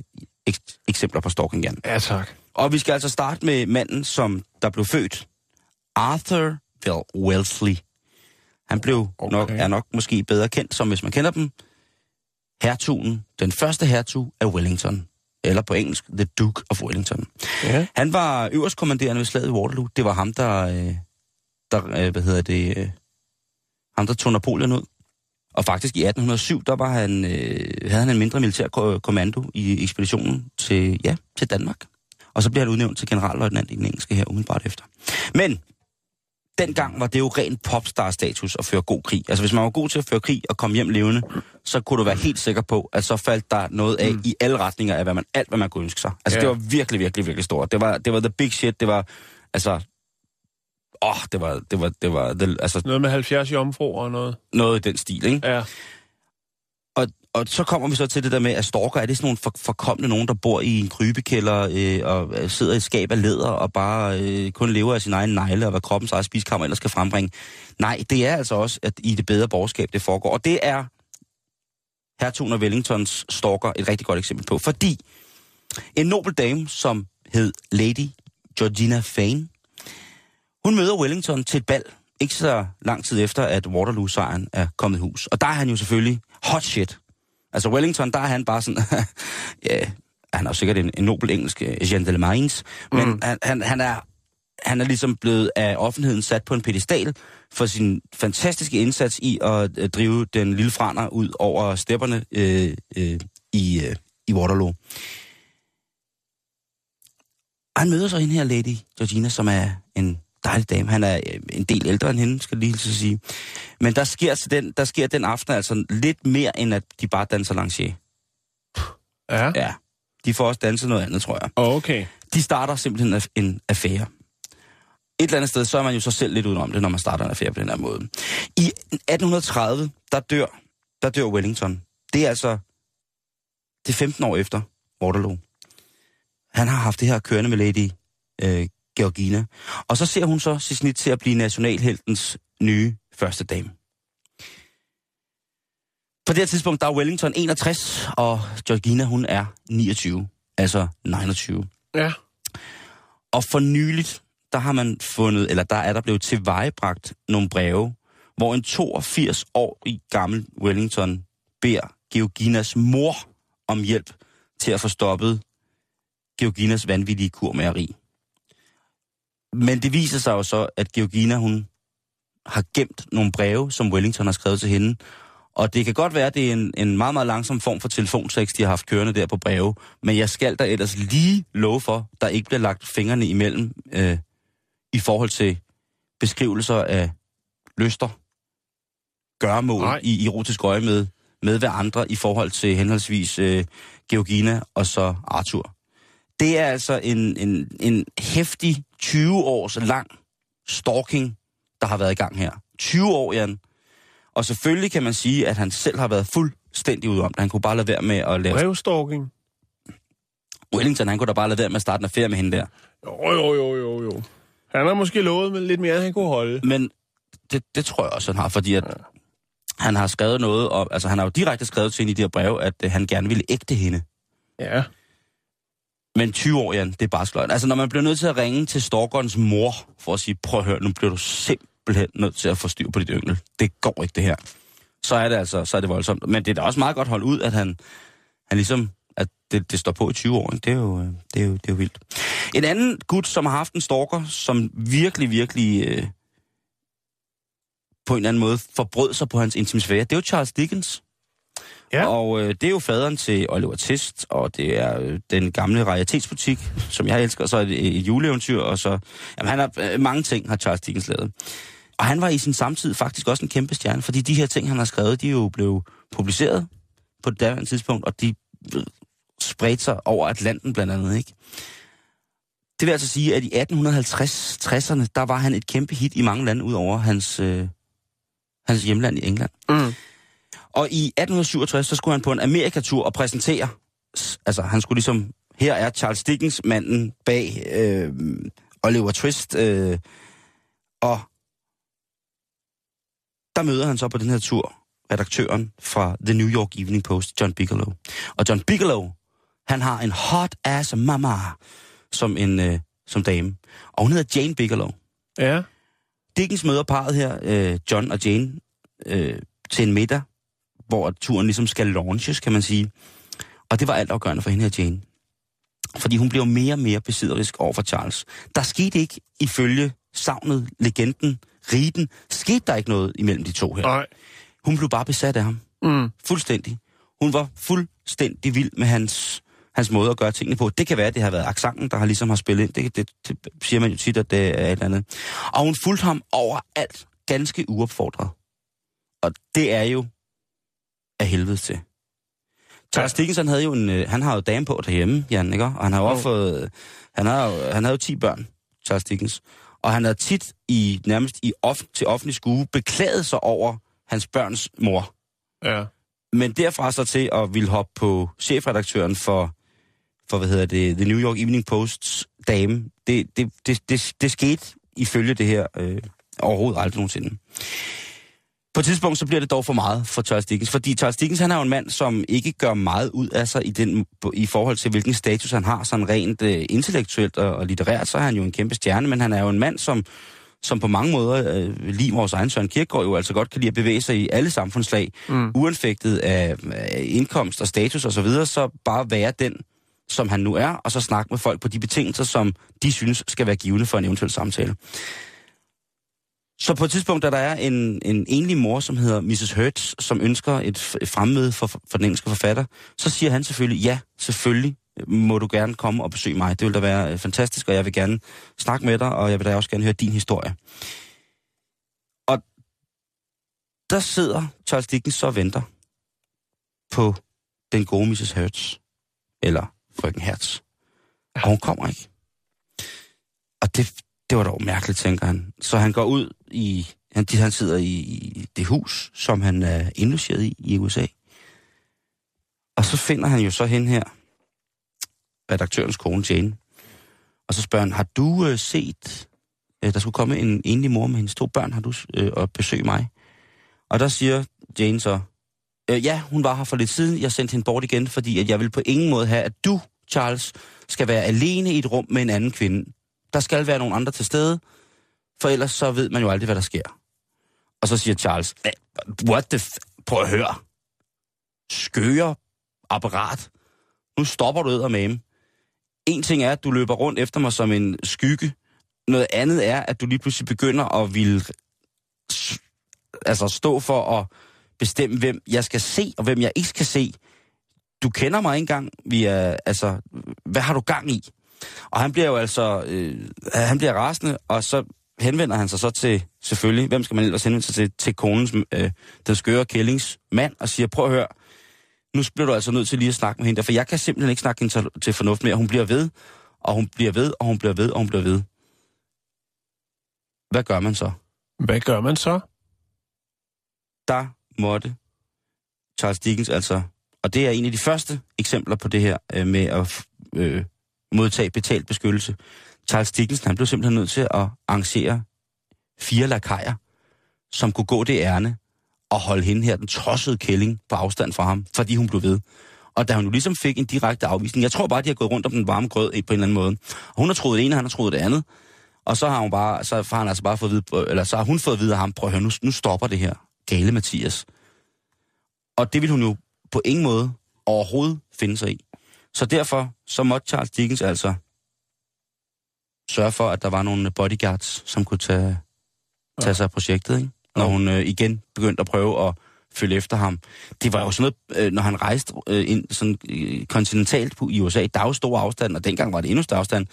ek- eksempler på stalking, Jan. Ja, tak. Og vi skal altså starte med manden, som der blev født. Arthur Wellesley. Han blev Okay. nok, er nok måske bedre kendt, som hvis man kender dem, hertugen, den første hertug af Wellington. Eller på engelsk, The Duke of Wellington. Ja. Han var øverst kommanderende ved slaget i Waterloo. Det var ham, der, øh, der øh, hvad hedder det, øh, ham, der tog Napoleon ud. Og faktisk i 1807, der var han, øh, havde han en mindre militær ko- kommando i ekspeditionen til, ja, til Danmark. Og så blev han udnævnt til generalløjtnant i den engelske her umiddelbart efter. Men dengang var det jo ren popstar-status at føre god krig. Altså hvis man var god til at føre krig og komme hjem levende, så kunne du være helt sikker på, at så faldt der noget af mm. i alle retninger af hvad man, alt, hvad man kunne ønske sig. Altså Ja. det var virkelig, virkelig, virkelig stort. Det var, det var the big shit. Det var, altså, åh, det var, det var, det var, det, altså Noget med 70 jomfruer og noget. noget i den stil, ikke? Ja. Og, så kommer vi så til det der med, at stalker, er det sådan nogle for, forkommende nogen, der bor i en krybekælder øh, og øh, sidder i et skab af læder og bare øh, kun lever af sin egen negle og hvad kroppens eget spiskammer ellers skal frembringe. Nej, det er altså også, at i det bedre borgerskab det foregår. Og det er hertugen af Wellingtons stalker et rigtig godt eksempel på. Fordi en nobel dame, som hed Lady Georgina Fane, hun møder Wellington til et bal, ikke så lang tid efter, at Waterloo-sejren er kommet i hus. Og der er han jo selvfølgelig hot shit. Altså Wellington, der er han bare sådan... <laughs> ja, han er jo sikkert en, en nobel engelsk uh, gentleman, men mm. han, han, han, er, han er ligesom blevet af offentligheden sat på en pedestal for sin fantastiske indsats i at uh, drive den lille franer ud over stepperne øh, øh, i, øh, i Waterloo. Og han møder så hende her Lady Georgina, som er en dejlig dame. Han er øh, en del ældre end hende, skal lige at sige. Men der sker, til den, der sker den aften altså lidt mere, end at de bare danser lancier. Ja. Ja, de får også danset noget andet, tror jeg. Okay. De starter simpelthen en affære. Et eller andet sted, så er man jo så selv lidt udenom det, når man starter en affære på den her måde. I 1830, der dør, der dør Wellington. Det er altså det er 15 år efter Waterloo. Han har haft det her kørende med Lady øh, Georgina. Og så ser hun så sit snit til at blive nationalheltens nye første dame. På det her tidspunkt, der er Wellington 61, og Georgina, hun er 29. Altså 29. Ja. Og for nyligt, der har man fundet, eller der er der blevet tilvejebragt nogle breve, hvor en 82 år i gammel Wellington beder Georginas mor om hjælp til at få stoppet Georginas vanvittige kurmageri. Men det viser sig jo så, at Georgina, hun har gemt nogle breve, som Wellington har skrevet til hende. Og det kan godt være, at det er en, en meget, meget langsom form for telefonsex, de har haft kørende der på breve. Men jeg skal da ellers lige love for, der ikke bliver lagt fingrene imellem øh, i forhold til beskrivelser af lyster, gørmål Nej. i erotisk øje med, med hver andre i forhold til henholdsvis øh, Georgina og så Arthur. Det er altså en, en, en hæftig 20 års lang stalking, der har været i gang her. 20 år, Jan. Og selvfølgelig kan man sige, at han selv har været fuldstændig ude om det. Han kunne bare lade være med at lave... Brevstalking. Wellington, han kunne da bare lade være med at starte en affære med hende der. Jo, jo, jo, jo, jo. Han har måske lovet med lidt mere, end han kunne holde. Men det, det tror jeg også, han har, fordi at ja. han har skrevet noget, og, altså han har jo direkte skrevet til hende i de her brev, at øh, han gerne ville ægte hende. Ja. Men 20 år, Jan, det er bare sløjt. Altså, når man bliver nødt til at ringe til Storgårdens mor, for at sige, prøv at høre, nu bliver du simpelthen nødt til at få styr på dit yngel. Det går ikke, det her. Så er det altså, så er det voldsomt. Men det er da også meget godt holdt ud, at han, han ligesom, at det, det står på i 20 år. Det, er jo, øh, det, er jo, det er jo vildt. En anden gut, som har haft en stalker, som virkelig, virkelig øh, på en eller anden måde forbrød sig på hans intimsfære, det er jo Charles Dickens. Ja. Og øh, det er jo faderen til Oliver Twist, og det er øh, den gamle raritetsbutik, som jeg elsker, og så det et juleeventyr, og så... Jamen, han har øh, mange ting, har Charles Dickens lavet. Og han var i sin samtid faktisk også en kæmpe stjerne, fordi de her ting, han har skrevet, de jo blevet publiceret på det daværende tidspunkt, og de øh, spredte sig over Atlanten blandt andet, ikke? Det vil altså sige, at i 1850-60'erne, der var han et kæmpe hit i mange lande, ud over hans, øh, hans hjemland i England. Mm. Og i 1867, så skulle han på en Amerikatur og præsentere, altså han skulle ligesom, her er Charles Dickens, manden bag øh, Oliver Twist, øh, og der møder han så på den her tur redaktøren fra The New York Evening Post, John Bigelow. Og John Bigelow, han har en hot ass mama som en øh, som dame. Og hun hedder Jane Bigelow. Ja. Dickens møder parret her, øh, John og Jane, øh, til en middag, hvor turen ligesom skal launches, kan man sige. Og det var alt afgørende for hende her, Jane. Fordi hun blev mere og mere besidderisk over for Charles. Der skete ikke, ifølge savnet, legenden, riten, skete der ikke noget imellem de to her. Nej. Hun blev bare besat af ham. Mm. Fuldstændig. Hun var fuldstændig vild med hans, hans måde at gøre tingene på. Det kan være, at det har været aksangen, der har ligesom har spillet ind. Det, det, det siger man jo tit, at det er et eller andet. Og hun fulgte ham overalt, ganske uopfordret. Og det er jo af helvede til. Charles Dickens, han havde jo en, øh, han har jo dame på derhjemme, Jan, ikke? Og han har jo også fået, han har jo, han havde jo 10 børn, Charles Dickens. Og han havde tit i, nærmest i off, til offentlig skue beklaget sig over hans børns mor. Ja. Men derfra så til at ville hoppe på chefredaktøren for, for hvad hedder det, The New York Evening Posts dame, det, det, det, det, det skete ifølge det her øh, overhovedet aldrig nogensinde. På et tidspunkt så bliver det dog for meget for Charles Dickens, fordi Charles Dickens han er jo en mand, som ikke gør meget ud af sig i, den, i forhold til, hvilken status han har, sådan rent øh, intellektuelt og, og litterært, så er han jo en kæmpe stjerne, men han er jo en mand, som, som på mange måder, øh, lige vores egen Søren Kierkegaard jo altså godt kan lide at bevæge sig i alle samfundslag, mm. uanfægtet af, af indkomst og status osv., så, videre, så bare være den, som han nu er, og så snakke med folk på de betingelser, som de synes skal være givende for en eventuel samtale. Så på et tidspunkt, da der er en, en enlig mor, som hedder Mrs. Hertz, som ønsker et, fremmøde for, for den engelske forfatter, så siger han selvfølgelig, ja, selvfølgelig må du gerne komme og besøge mig. Det vil da være øh, fantastisk, og jeg vil gerne snakke med dig, og jeg vil da også gerne høre din historie. Og der sidder Charles Dickens så og venter på den gode Mrs. Hertz, eller frøken Hertz. Og hun kommer ikke. Og det, det var dog mærkeligt, tænker han. Så han går ud i... Han, han sidder i, i det hus, som han er indlogeret i i USA. Og så finder han jo så hen her, redaktørens kone Jane. Og så spørger han, har du øh, set, øh, der skulle komme en enlig mor med hendes to børn, har du øh, og besøge mig? Og der siger Jane så, Øh, ja, hun var her for lidt siden. Jeg sendte hende bort igen, fordi at jeg vil på ingen måde have, at du, Charles, skal være alene i et rum med en anden kvinde. Der skal være nogle andre til stede, for ellers så ved man jo aldrig, hvad der sker. Og så siger Charles, what the f- Prøv at høre. Skøre apparat. Nu stopper du ud med En ting er, at du løber rundt efter mig som en skygge. Noget andet er, at du lige pludselig begynder at ville altså stå for at bestemme, hvem jeg skal se, og hvem jeg ikke skal se. Du kender mig ikke engang. Vi er, altså, hvad har du gang i? Og han bliver jo altså, øh, han bliver rasende, og så henvender han sig så til, selvfølgelig, hvem skal man ellers henvende sig til, til konens, øh, den skøre kællings mand, og siger, prøv at høre, nu bliver du altså nødt til lige at snakke med hende, der, for jeg kan simpelthen ikke snakke hende til, til fornuft mere. Hun bliver ved, og hun bliver ved, og hun bliver ved, og hun bliver ved. Hvad gør man så? Hvad gør man så? der måtte Charles Dickens altså, og det er en af de første eksempler på det her øh, med at øh, modtage betalt beskyttelse. Charles Dickens, han blev simpelthen nødt til at arrangere fire lakajer, som kunne gå det ærne og holde hende her, den tossede kælling, på afstand fra ham, fordi hun blev ved. Og da hun jo ligesom fik en direkte afvisning, jeg tror bare, de har gået rundt om den varme grød eh, på en eller anden måde. Og hun har troet det ene, og han har troet det andet. Og så har hun bare, så har han altså bare fået at vide, eller så har hun fået at vide af ham, prøv at høre, nu, nu stopper det her. Gale Mathias. Og det vil hun jo på ingen måde overhovedet finde sig i. Så derfor, så måtte Charles Dickens altså sørge for, at der var nogle bodyguards, som kunne tage, tage sig af projektet, ikke? når hun øh, igen begyndte at prøve at følge efter ham. Det var jo sådan noget, øh, når han rejste øh, ind sådan, øh, kontinentalt på, i USA, der var jo stor afstand, og dengang var det endnu større afstand.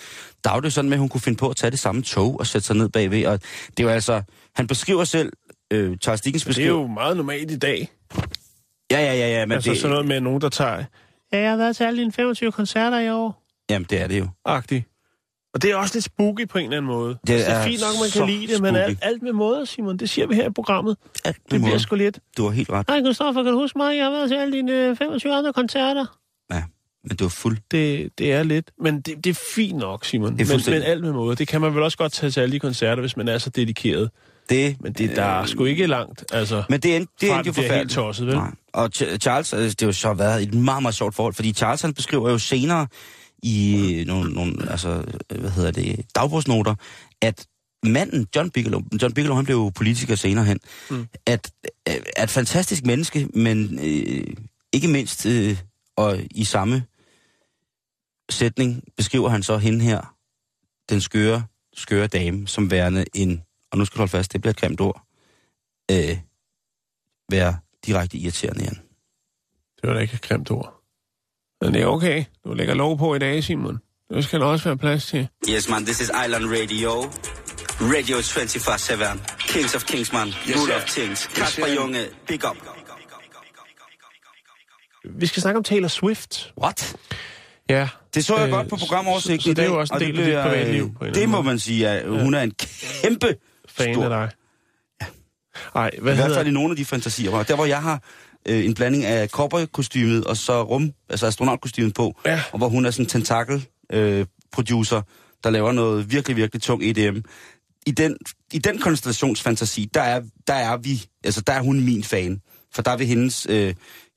Der var det sådan med, at hun kunne finde på at tage det samme tog og sætte sig ned bagved. Og det var altså, han beskriver selv, øh, Charles Dickens Det er beskriver... jo meget normalt i dag. Ja, ja, ja, ja, men altså det, sådan noget med nogen, der tager... Ja, jeg har været til alle dine 25 koncerter i år. jamen, det er det jo. Agtigt. Og det er også lidt spooky på en eller anden måde. Det Altså, det er er fint nok, man kan lide det, men alt, alt med måde, Simon, det siger vi her i programmet. Alt Det bliver måde. sgu lidt. Du har helt ret. Hej, Christoffer, kan du huske mig? Jeg har været til alle dine øh, 25 andre koncerter. Ja, men du har fuld... Det, det er lidt. Men det, det er fint nok, Simon. Det er men, men alt med måde. Det kan man vel også godt tage til alle de koncerter, hvis man er så dedikeret. Det, Men det, der er sgu ikke langt, altså. Men det, end, det endte jo bliver helt forfærdeligt. tosset, vel? Nej. Og Ch- Charles, altså, det har jo så været et meget, meget sjovt forhold, fordi Charles han beskriver jo senere i nogle, nogle altså, hvad hedder det, dagbogsnoter, at manden, John Bigelow, John Bigelow, han blev jo politiker senere hen, mm. at, at, at fantastisk menneske, men øh, ikke mindst, øh, og i samme sætning beskriver han så hende her, den skøre, skøre dame, som værende en, og nu skal du holde fast, det bliver et grimt ord, øh, være direkte irriterende igen. Det var da ikke et grimt ord. Men det er okay. Du lægger lov på i dag, Simon. Det skal der også være plads til. Yes, man, this is Island Radio. Radio 24-7. Kings of Kings, man. Yes, Rule of Kings. Yes, Kasper sir. Junge, big up. Vi skal snakke om Taylor Swift. What? Ja. Det så jeg Øh, godt på programoversigten så- så i det er jo også en del det af dit privatliv, øh, på en eller Det må måde. man sige, at hun er en kæmpe Fan stor, af dig. Ej, hvad I hvert hedder fald i nogle af de fantasier. hvor- Der hvor jeg har øh, en blanding af cowboy-kostymet og så rum, altså astronautkostymet på, Ja. og hvor hun er sådan en tentakel-producer, der laver noget virkelig, virkelig tung EDM. I den, i den konstellationsfantasi, der er, der er vi, altså der er hun min fan. For der vil hendes, øh,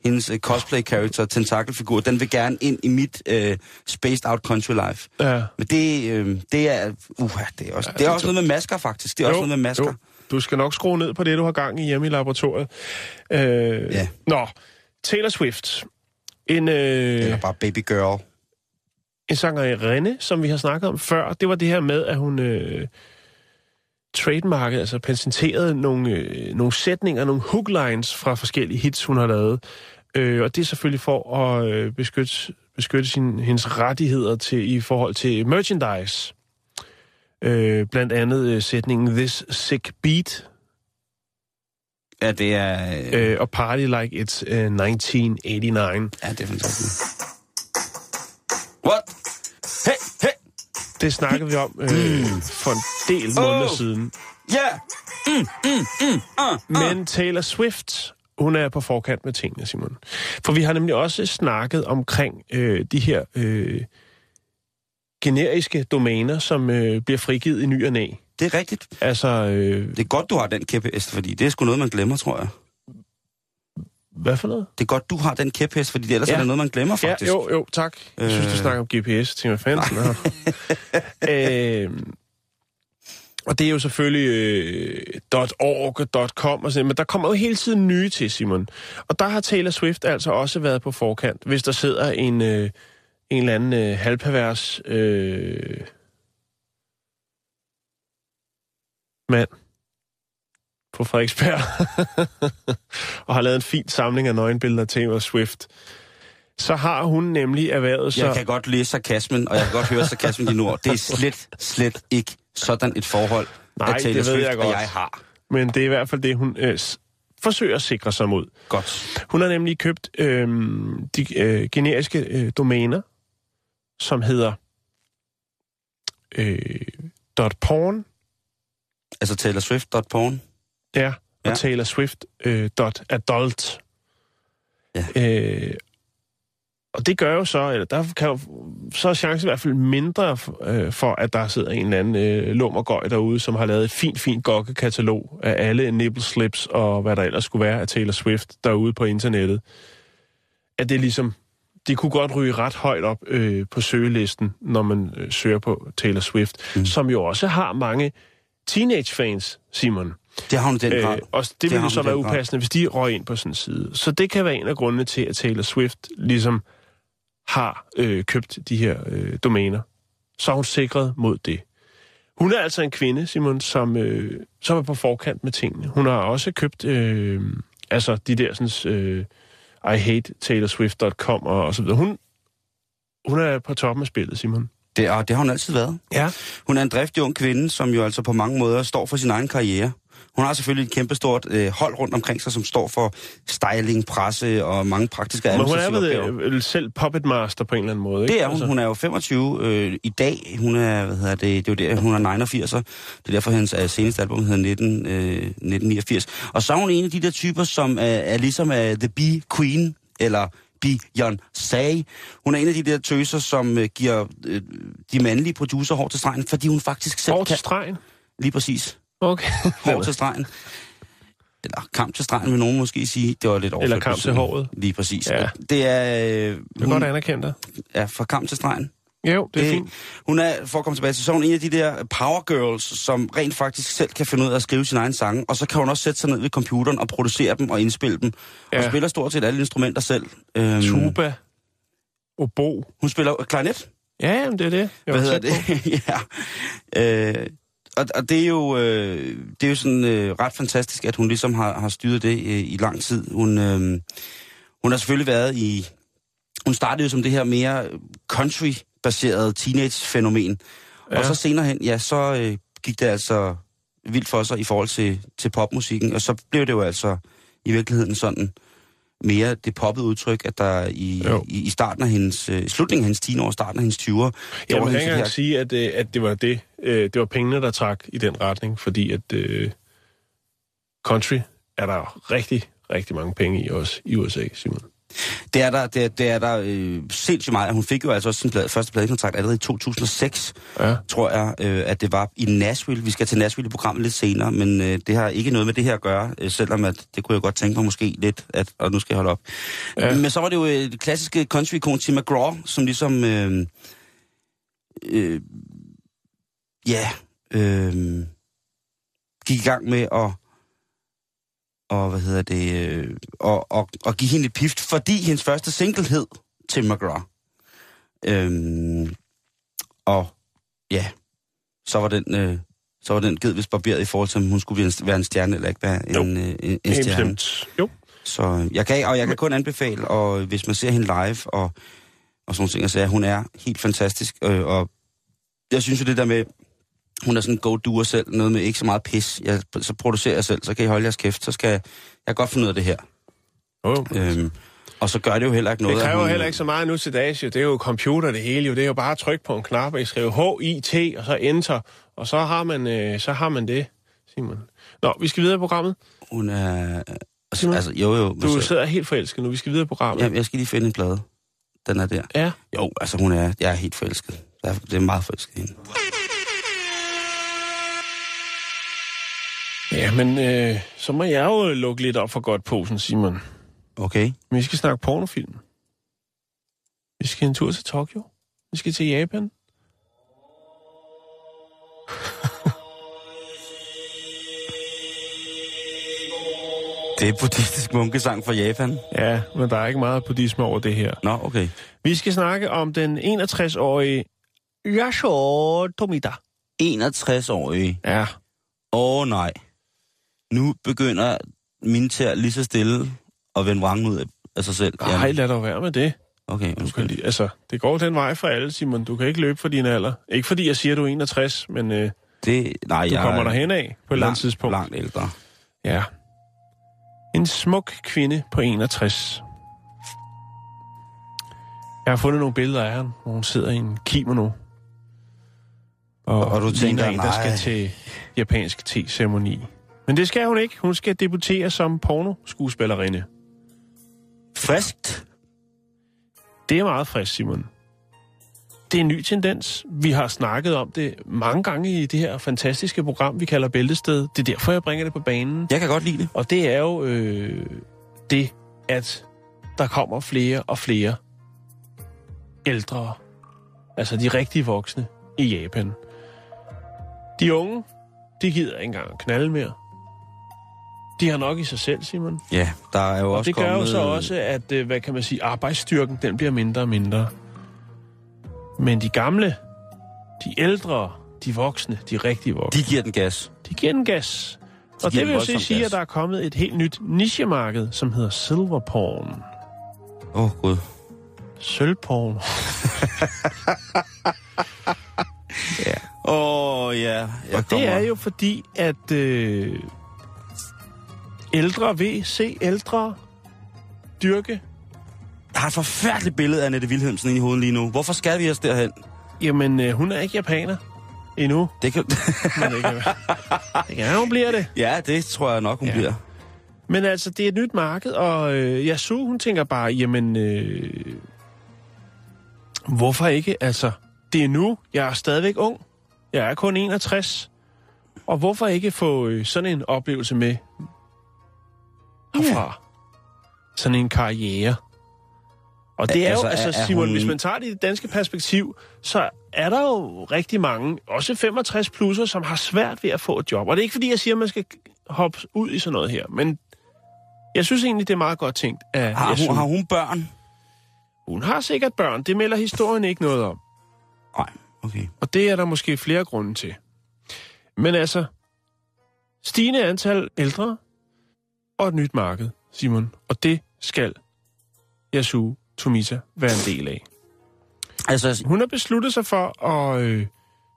hendes øh, cosplay-character, tentakelfigur, den vil gerne ind i mit øh, spaced out country life. Ja. Men det, øh, det er, uh, det er også, det det er også noget med masker, faktisk. Det er også noget med masker. Jo. Du skal nok skrue ned på det, du har gang i hjemme i laboratoriet. Øh, Ja. Nå, Taylor Swift. En, øh, Eller bare baby girl. en sangerinde, som vi har snakket om før, det var det her med, at hun øh, trademarkede, altså patenterede nogle, øh, nogle sætninger, nogle hooklines fra forskellige hits, hun har lavet. Øh, og det er selvfølgelig for at øh, beskytte, beskytte sin, hendes rettigheder til i forhold til merchandise. Øh, blandt andet øh, sætningen This Sick Beat Ja, det er... Øh, øh, og Party Like It's øh, 1989. ja, det er fantastisk. What? Hey, hey! Det snakkede vi om øh, for en del måneder Oh. siden. Yeah! Men Taylor Swift, hun er på forkant med tingene, Simon. For vi har nemlig også snakket omkring øh, de her øh, generiske domæner, som øh, bliver frigivet i ny og næ. Det er rigtigt. Altså, øh, Det er godt, du har den kæphest, fordi det er sgu noget, man glemmer, tror jeg. Hvad for noget? Det er godt, du har den kæphest, fordi ellers ja. er det noget, man glemmer faktisk. Ja, jo, jo, tak. Jeg synes, du Øh. snakker om GPS. Tænker, hvad fanden <laughs> øh, Og det er jo selvfølgelig øh, .org og .com og sådan men der kommer jo hele tiden nye til, Simon. Og der har Taylor Swift altså også været på forkant, hvis der sidder en, øh, en eller anden øh, halvpervers øh, mand på Frederiksberg <laughs> og har lavet en fin samling af nøgenbilleder af Taylor Swift. Så har hun nemlig erhvervet sig... Jeg kan godt læse sarkasmen, og jeg kan godt høre sarkasmen i nu. Det er slet, slet ikke sådan et forhold, Nej, at Taylor Swift jeg og jeg har. Men det er i hvert fald det, hun øh, forsøger at sikre sig mod. Godt. Hun har nemlig købt øh, de øh, generiske øh, domæner, som hedder øh, .porn, Altså Taylor Swift.porn. ja, og Ja. ja. Taylor Swift øh, .adult. Ja. Øh, og det gør jo så, eller der kan jo, så er chancen i hvert fald mindre øh, for, at der sidder en eller anden øh, lummergøj derude, som har lavet et fint, fint gokkekatalog af alle nipple slips og hvad der ellers skulle være af Taylor Swift derude på internettet. At det ligesom, det kunne godt ryge ret højt op øh, på søgelisten, når man øh, søger på Taylor Swift, mm. som jo også har mange teenage-fans, Simon. Det har hun den grad. Øh, og det, Det ville jo så være den grad. upassende, hvis de røg ind på sådan en side. Så det kan være en af grundene til, at Taylor Swift ligesom har øh, købt de her øh, domæner. Så er hun sikret mod det. Hun er altså en kvinde, Simon, som, øh, som er på forkant med tingene. Hun har også købt øh, altså de der sådan, øh, I hate TaylorSwift.com og, og så videre. Hun, hun er på toppen af spillet, Simon. Det, og det har hun altid været. Ja. Hun er en driftig ung kvinde, som jo altså på mange måder står for sin egen karriere. Hun har selvfølgelig et kæmpestort øh, hold rundt omkring sig, som står for styling, presse og mange praktiske Men hun er vel, øh, selv puppet master på en eller anden måde, ikke? Det er hun. Hun er jo 25 øh, i dag. Hun er, hvad hedder det, det er jo der, hun er 89. Det er derfor, hendes øh, seneste album hedder 19, øh, 1989. Og så er hun en af de der typer, som er, er ligesom uh, The Bee Queen, eller Beyoncé. Hun er en af de der tøser, som øh, giver øh, de mandlige producer hår til stregen, fordi hun faktisk selv Hår til kan... stregen? Lige præcis. Okay. <laughs> Hår til stregen. Eller kamp til stregen, vil nogen måske sige. Det var lidt overført. Eller kamp til håret. Lige præcis. Ja. Det er... Øh, Jeg kan godt anerkende dig. er fra kamp til stregen. Jo, det er fint. Hun er, for at komme tilbage til, så hun en af de der power girls, som rent faktisk selv kan finde ud af at skrive sin egen sange, og så kan hun også sætte sig ned ved computeren og producere dem og indspille dem, ja. og Ja. spiller stort set alle instrumenter selv. Øhm, Tuba. Obo. Hun spiller klarinet. Ja, jamen, det er det. Jeg Hvad hedder det? <laughs> ja. Øh, og, og det er jo, øh, det er jo sådan øh, ret fantastisk, at hun ligesom har, har styret det øh, i lang tid. Hun, øh, hun har selvfølgelig været i... Hun startede jo som det her mere country-baserede teenage-fænomen. Ja. Og så senere hen, ja, så øh, gik det altså vildt for sig i forhold til, til popmusikken. Og så blev det jo altså i virkeligheden sådan mere det poppede udtryk, at der i, Jo. i, i starten af hendes, øh, slutningen af hendes 10 år, starten af hendes 20'er, Jeg må gjorde ikke engang her sige, at, øh, at det var det. Øh, Det var pengene, der trak i den retning, fordi at øh, country er der rigtig, rigtig mange penge i også i USA, Simon. Det er der, det er, det er der øh, sindssygt meget. Hun fik jo altså også sin plade, første pladekontrakt allerede i 2006, Ja. tror jeg, øh, at det var i Nashville. Vi skal til Nashville i programmet lidt senere, men øh, det har ikke noget med det her at gøre, øh, selvom at, det kunne jeg godt tænke mig måske lidt, at, og nu skal jeg holde op. Ja. Ja. Men så var det jo øh, det klassiske country-ikon Tim McGraw, som ligesom, øh, øh, ja, øh, gik i gang med at og hvad hedder det, øh, og, og, og give hende et pift, fordi hendes første single hed Tim McGraw. Øhm, og ja, så var den, øh, så var den givet vist barberet i forhold til, om hun skulle være en, en stjerne eller ikke være en, øh, en, en Helt stjerne. bestemt. Jo. Så øh, jeg kan, og jeg kan kun anbefale, og hvis man ser hende live, og, og sådan nogle ting, så er hun er helt fantastisk, øh, og jeg synes jo det der med, hun er sådan en go-doer selv, noget med ikke så meget pis, jeg, så producerer jeg selv, så kan I holde jeres kæft, så skal jeg, jeg godt finde ud af det her. Oh. Øhm, og så gør det jo heller ikke noget. Det kræver hun, heller ikke så meget nu til dags, jo. Det er jo computer det hele, jo. Det er jo bare at trykke på en knap, og I skriver H-I-T, og så enter, og så har man, øh, så har man det, Simon. Nå, vi skal videre i programmet. Hun er... Altså, Simon, altså jo jo. Du så- sidder helt forelsket nu. Vi skal videre i programmet. Jamen, jeg skal lige finde en plade. Den er der. Ja. Jo, altså hun er... Jeg er helt forelsket. Jeg er, det er meget forelsket hende. Ja, men øh, så må jeg jo lukke lidt op for godt posen, Simon. Okay. Men vi skal snakke pornofilm. Vi skal en tur til Tokyo. Vi skal til Japan. <laughs> Det er buddhistisk munkesang fra Japan. Ja, men der er ikke meget buddhisme over det her. Nå, okay. Vi skal snakke om den 61-årige Yasuo Tomita. 61-årige. Ja, Åh oh, nej. Nu begynder min tær lige så stille at vende vrangen ud af- sig selv. Ej, lad dog være med det. Okay, Du kan lige, altså, det går den vej for alle, Simon. Du kan ikke løbe for din alder. Ikke fordi jeg siger, at du er 61, men øh, Det, nej, du jeg kommer er derhen af på et eller andet langt, tidspunkt. langt ældre. Ja. En smuk kvinde på 61. Jeg har fundet nogle billeder af hende, hvor hun sidder i en kimono. Og, Og du tænker, en, der nej. skal til japansk te-ceremoni. Men det skal hun ikke. Hun skal debutere som pornoskuespillerinde. Friskt. Det er meget frisk, Simon. Det er en ny tendens. Vi har snakket om det mange gange i det her fantastiske program, vi kalder Bæltested. Det er derfor, jeg bringer det på banen. Jeg kan godt lide det. Og det er jo øh, det, at der kommer flere og flere ældre, altså de rigtige voksne i Japan. De unge, de gider ikke engang knalde mere. De har nok i sig selv, Simon. Ja, der er jo Og også det gør kommet... jo så også, at, øh, hvad kan man sige, arbejdsstyrken, den bliver mindre og mindre. Men de gamle, de ældre, de voksne, de rigtige voksne, De giver den gas. de giver den gas. Og giver det vil jo så sige, gas. at der er kommet et helt nyt nichemarked, som hedder silver porn. Åh, oh, gud. Sølvporn. <laughs> <laughs> Åh, oh, ja. Jeg Og det er jo fordi, at øh, ældre vil se ældre dyrke. Jeg har et forfærdeligt billede af Annette Wilhelmsen inde i hovedet lige nu. Hvorfor skal vi os derhen? Jamen, øh, hun er ikke japaner endnu. Det kan... <laughs> Men det kan, det kan hun bliver det. ja, det tror jeg nok, hun ja. bliver. Men altså, det er et nyt marked, og øh, Yasu, hun tænker bare, jamen, øh, hvorfor ikke? Altså, det er nu, jeg er stadigvæk ung. Jeg er kun 61. Og hvorfor ikke få øh, sådan en oplevelse med herfra? Sådan en karriere. Og det er Altså, jo, altså er- er Simon, hun- hvis man tager det i det danske perspektiv, så er der jo rigtig mange, også 65 plusser, som har svært ved at få et job. Og det er ikke fordi, jeg siger, at man skal hoppe ud i sådan noget her, men jeg synes egentlig, det er meget godt tænkt. At Har hun, har hun børn? hun har sikkert børn, det melder historien ikke noget om. Nej, okay. Og det er der måske flere grunde til. Men altså, stigende antal ældre og et nyt marked, Simon. Og det skal Yasu Tomita være en del af. Altså, Hun har besluttet sig for at øh,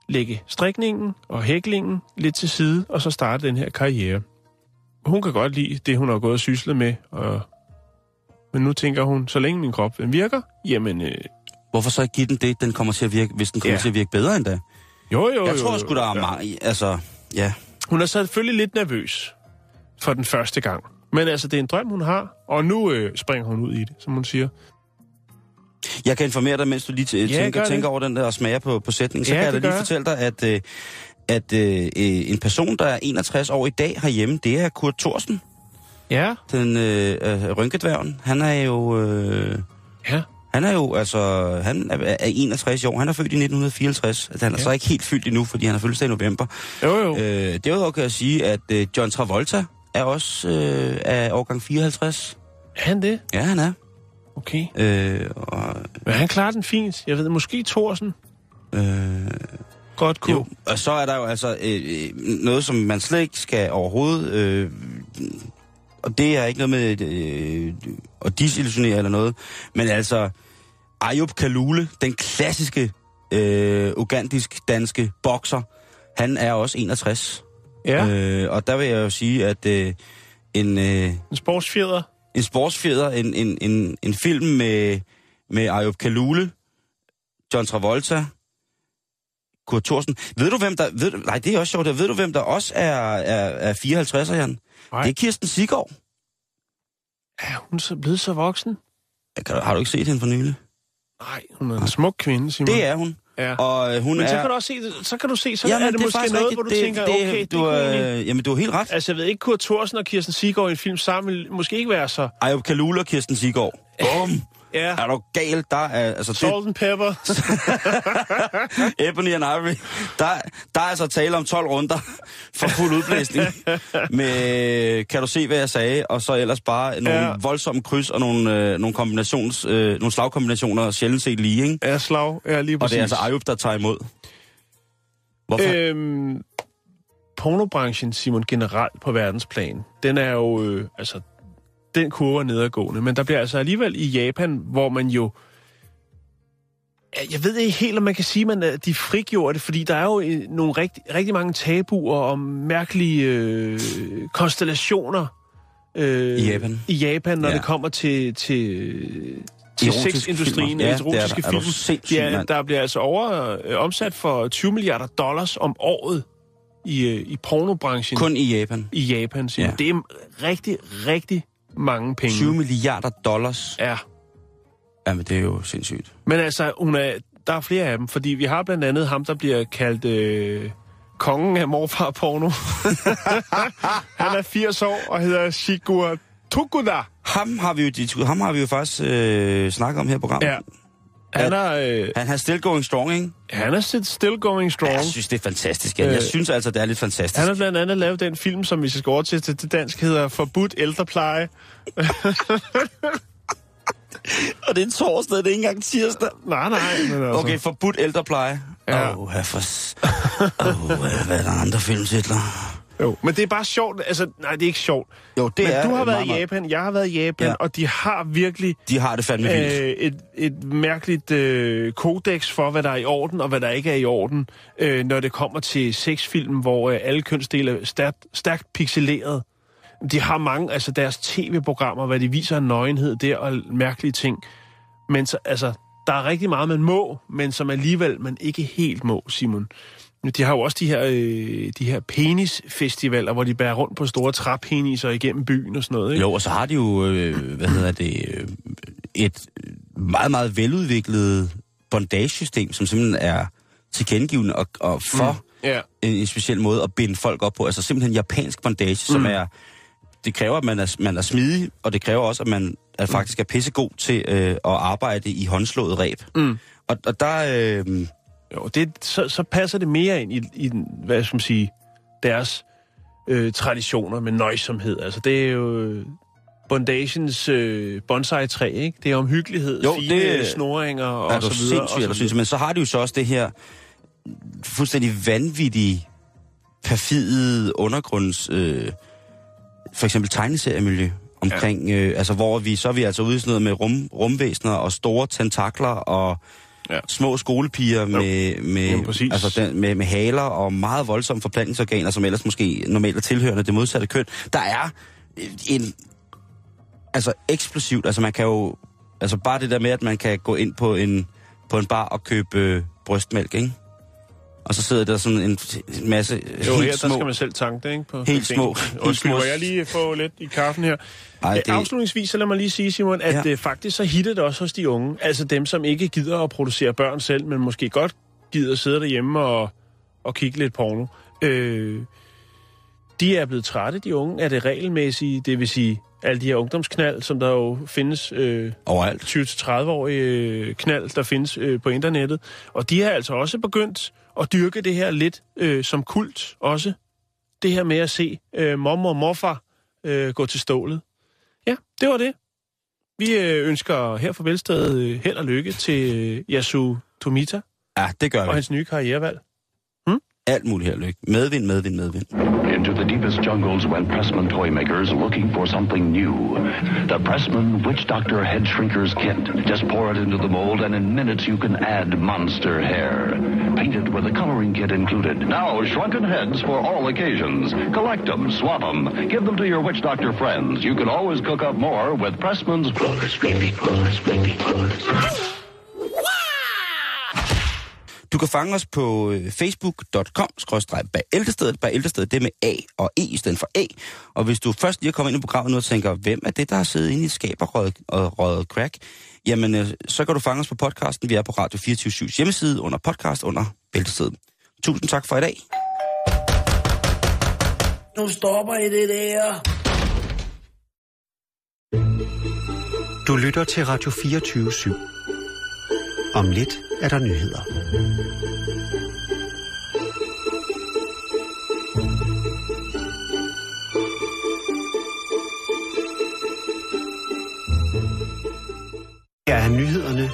lægge strikningen og hæklingen lidt til side, og så starte den her karriere. Hun kan godt lide det, hun har gået og syslet med, og... men nu tænker hun, så længe min krop den virker, jamen øh, hvorfor så ikke give den det, den kommer til at virke, hvis den kommer Ja. til at virke bedre endda? jo jo Jeg jo, tror sgu, der er ja. mange... Altså, ja. Hun er selvfølgelig lidt nervøs for den første gang. Men altså, det er en drøm, hun har, og nu øh, springer hun ud i det, som hun siger. Jeg kan informere dig, mens du lige gør tænker, tænker over den der og smager på, på sætningen. Så Ja, kan jeg da lige fortælle dig, at, øh, at øh, øh, en person, der er 61 år i dag herhjemme, det er Kurt Thorsen, Ja, den øh, øh, rynkedværgen. Han er jo... Øh, ja. han er jo, altså, han er, er 61 år. Han er født i 1954. Altså, han er Ja. ja. så ikke helt fyldt endnu, fordi han er fødselsdag i november. Jo, jo. Øh, derudover kan jeg sige, at øh, John Travolta er også øh, af årgang 54. Er han det? Ja, han er. Okay. Øh, og, Men han klarer den fint. Jeg ved, måske Thorsen øh, godt kunne. Jo, og så er der jo altså øh, øh, noget, som man slet ikke skal overhovedet... Øh, og det er ikke noget med øh, at disillusionere eller noget, men altså Ayub Kalule, den klassiske øh, ugandisk-danske bokser, han er også 61. Ja, øh. Og der vil jeg jo sige, at øh, en, øh, en sportsfjeder. en sportsfjeder, en, en, en, en film med, med Ayub Kalule, John Travolta, Kurt Thorsen. Ved du, hvem der... Ved, nej, det er også sjovt. Ved du, hvem der også er, er, er 54'er, Jan? Nej. Det er Kirsten Sigård. Er hun så blevet så voksen? Kan Har du ikke set hende for nylig? Nej, hun er en smuk kvinde, Simon. Det er hun. Ja. Og øh, hun Men er... så kan du også se, så kan du se, så Jamen, er det, måske faktisk noget, rigtigt. hvor du det, tænker, det, okay, det du, kunne øh, egentlig... Jamen, du har helt ret. Altså, jeg ved ikke, Kurt Thorsen og Kirsten Sigård i en film sammen vil måske ikke være så... Ayub Kalule og Kirsten Sigård. Bum! Ja, Er du gal? Der er, altså, det, salt and pepper. <laughs> Ebony and Ivory. Der, der er altså tale om 12 runder for fuld udblæsning. med, kan du se, hvad jeg sagde? Og så ellers bare nogle Ja. voldsomme kryds og nogle, øh, nogle, kombinations, øh, nogle slagkombinationer, sjældent set lige, ikke? Ja, slag. Ja, lige Og præcis. det er altså Ayub, der tager imod. Hvorfor? Øh, Øhm, pornobranchen, Simon, generelt på verdensplan, den er jo, øh, altså, den kurve er nedadgående. Men der bliver altså alligevel i Japan, hvor man jo, jeg ved ikke helt, om man kan sige, at man er- de frigjorde det, fordi der er jo øh, nogle rigtig, rigtig mange tabuer om mærkelige øh, konstellationer øh, I Japan. i Japan, når Ja. det kommer til, til, til sexindustrien. Ja, ja, erotiske er. Er film. sindssyg, ja, der bliver altså over øh, omsat for 20 milliarder dollars om året i, øh, i pornobranchen Kun i Japan. i Japan. Simon. Ja. Det er rigtig, rigtig mange penge. 20 milliarder dollars. Ja. Jamen, det er jo sindssygt. Men altså, hun er, der er flere af dem, fordi vi har blandt andet ham, der bliver kaldt øh, kongen af morfar porno. <laughs> Han er 80 år og hedder Shigur Tokuda. Ham har vi jo, ham har vi jo faktisk øh, snakket om her i programmet. Ja. Han er, øh, Han har still going strong, ikke? han er still going strong. Jeg synes, det er fantastisk. Ja. Jeg Øh, synes altså, det er lidt fantastisk. Han har blandt andet lavet den film, som vi skal gå over til til, dansk, hedder Forbudt ældrepleje. <laughs> Og det er torsdag, det er ikke engang tirsdag. Nej, nej. Men altså, Okay, forbudt ældrepleje. Ja. Åh, oh, for... oh, hvad er der andre filmtitler? Jo, men det er bare sjovt. Altså, nej, det er ikke sjovt. Jo, det men er du har været meget, i Japan, jeg har været i Japan, Ja. ja. og de har virkelig De har det fandme vildt. øh, et, et mærkeligt øh, kodex for, hvad der er i orden og hvad der ikke er i orden, øh, når det kommer til sexfilm, hvor øh, alle kønsdele er stærkt, stærkt pixeleret. De har mange, altså deres tv-programmer, hvad de viser af nøgenhed der og mærkelige ting. Men så, altså, der er rigtig meget, man må, men som alligevel man ikke helt må, Simon. De har jo også de her, øh, de her penisfestivaler, hvor de bærer rundt på store træpeniser igennem byen og sådan noget. Ikke? Jo, og så har de jo, øh, hvad hedder det, øh, et meget, meget veludviklet bondage-system, som simpelthen er tilkendegivende og, og for mm. Ja. en, en speciel måde at binde folk op på. Altså simpelthen japansk bondage, mm. som er... Det kræver, at man er, man er smidig, og det kræver også, at man er faktisk er pissegod til øh, at arbejde i håndslået ræb. Mm. Og, og der... Øh, Jo, det, så, så passer det mere ind i, i hvad skal man sige, deres øh, traditioner med nøjsomhed. Altså, det er jo øh, bondagens øh, bonsai-træ, ikke? Det er omhyggelighed, Jo, fine det- snoringer og så videre. og så videre. Men så har de jo så også det her fuldstændig vanvittige, perfide undergrunds... Øh, for eksempel tegneseriemiljø omkring, ja. øh, altså hvor vi, så er vi altså ude i sådan noget med rum, rumvæsener og store tentakler og Ja. små skolepiger med, med, præcis. altså den, med, med haler og meget voldsomme forplantningsorganer, som ellers måske normalt er tilhørende det modsatte køn. Der er en, altså eksplosivt, altså man kan jo, altså bare det der med, at man kan gå ind på en, på en bar og købe øh, brystmælk, ikke? Og så sidder der sådan en, masse Jo, helt her små... der skal man selv tanke det, ikke? På Helt små- Undskyld, må jeg lige få lidt i kaffen her? Ej, det- Afslutningsvis, så lad mig lige sige, Simon, at Ja. ja. faktisk så hitter det også hos de unge. Altså dem, som ikke gider at producere børn selv, men måske godt gider at sidde derhjemme og, og kigge lidt porno. Øh, de er blevet trætte, de unge, af det regelmæssige, det vil sige alle de her ungdomsknald, som der jo findes øh, Overalt. 20-30-årige øh, knald, der findes øh, på internettet. Og de har altså også begyndt at dyrke det her lidt øh, som kult også. Det her med at se øh, mor og morfar øh, gå til stålet. Ja, det var det. Vi øh, ønsker her fra Velstedet øh, held og lykke til øh, Yasu Tomita Ja, det gør og vi. hans nye karrierevalg. Alt muligt her, Lykke. Medvind, medvind, medvind. Into the deepest jungles went Pressman toymakers looking for something new. The Pressman Witch Doctor Head Shrinker's Kit. Just pour it into the mold, and in minutes you can add monster hair. Painted with a coloring kit included. Now, shrunken heads for all occasions. Collect them, swap them, give them to your Witch Doctor friends. You can always cook up more with Pressman's Du kan fange os på øh, facebook.com bæltestedet. Bæltestedet, det er med A og E i stedet for A. Og hvis du først lige er kommet ind i programmet nu og tænker, hvem er det, der har siddet inde i et skab og røget, og røget crack? Jamen, øh, så kan du fange os på podcasten. Vi er på Radio 24 hjemmeside under podcast under Bæltestedet. Tusind tak for i dag. Nu stopper I det der. Du lytter til Radio 24 /7. Om lidt er der nyheder. Her er nyhederne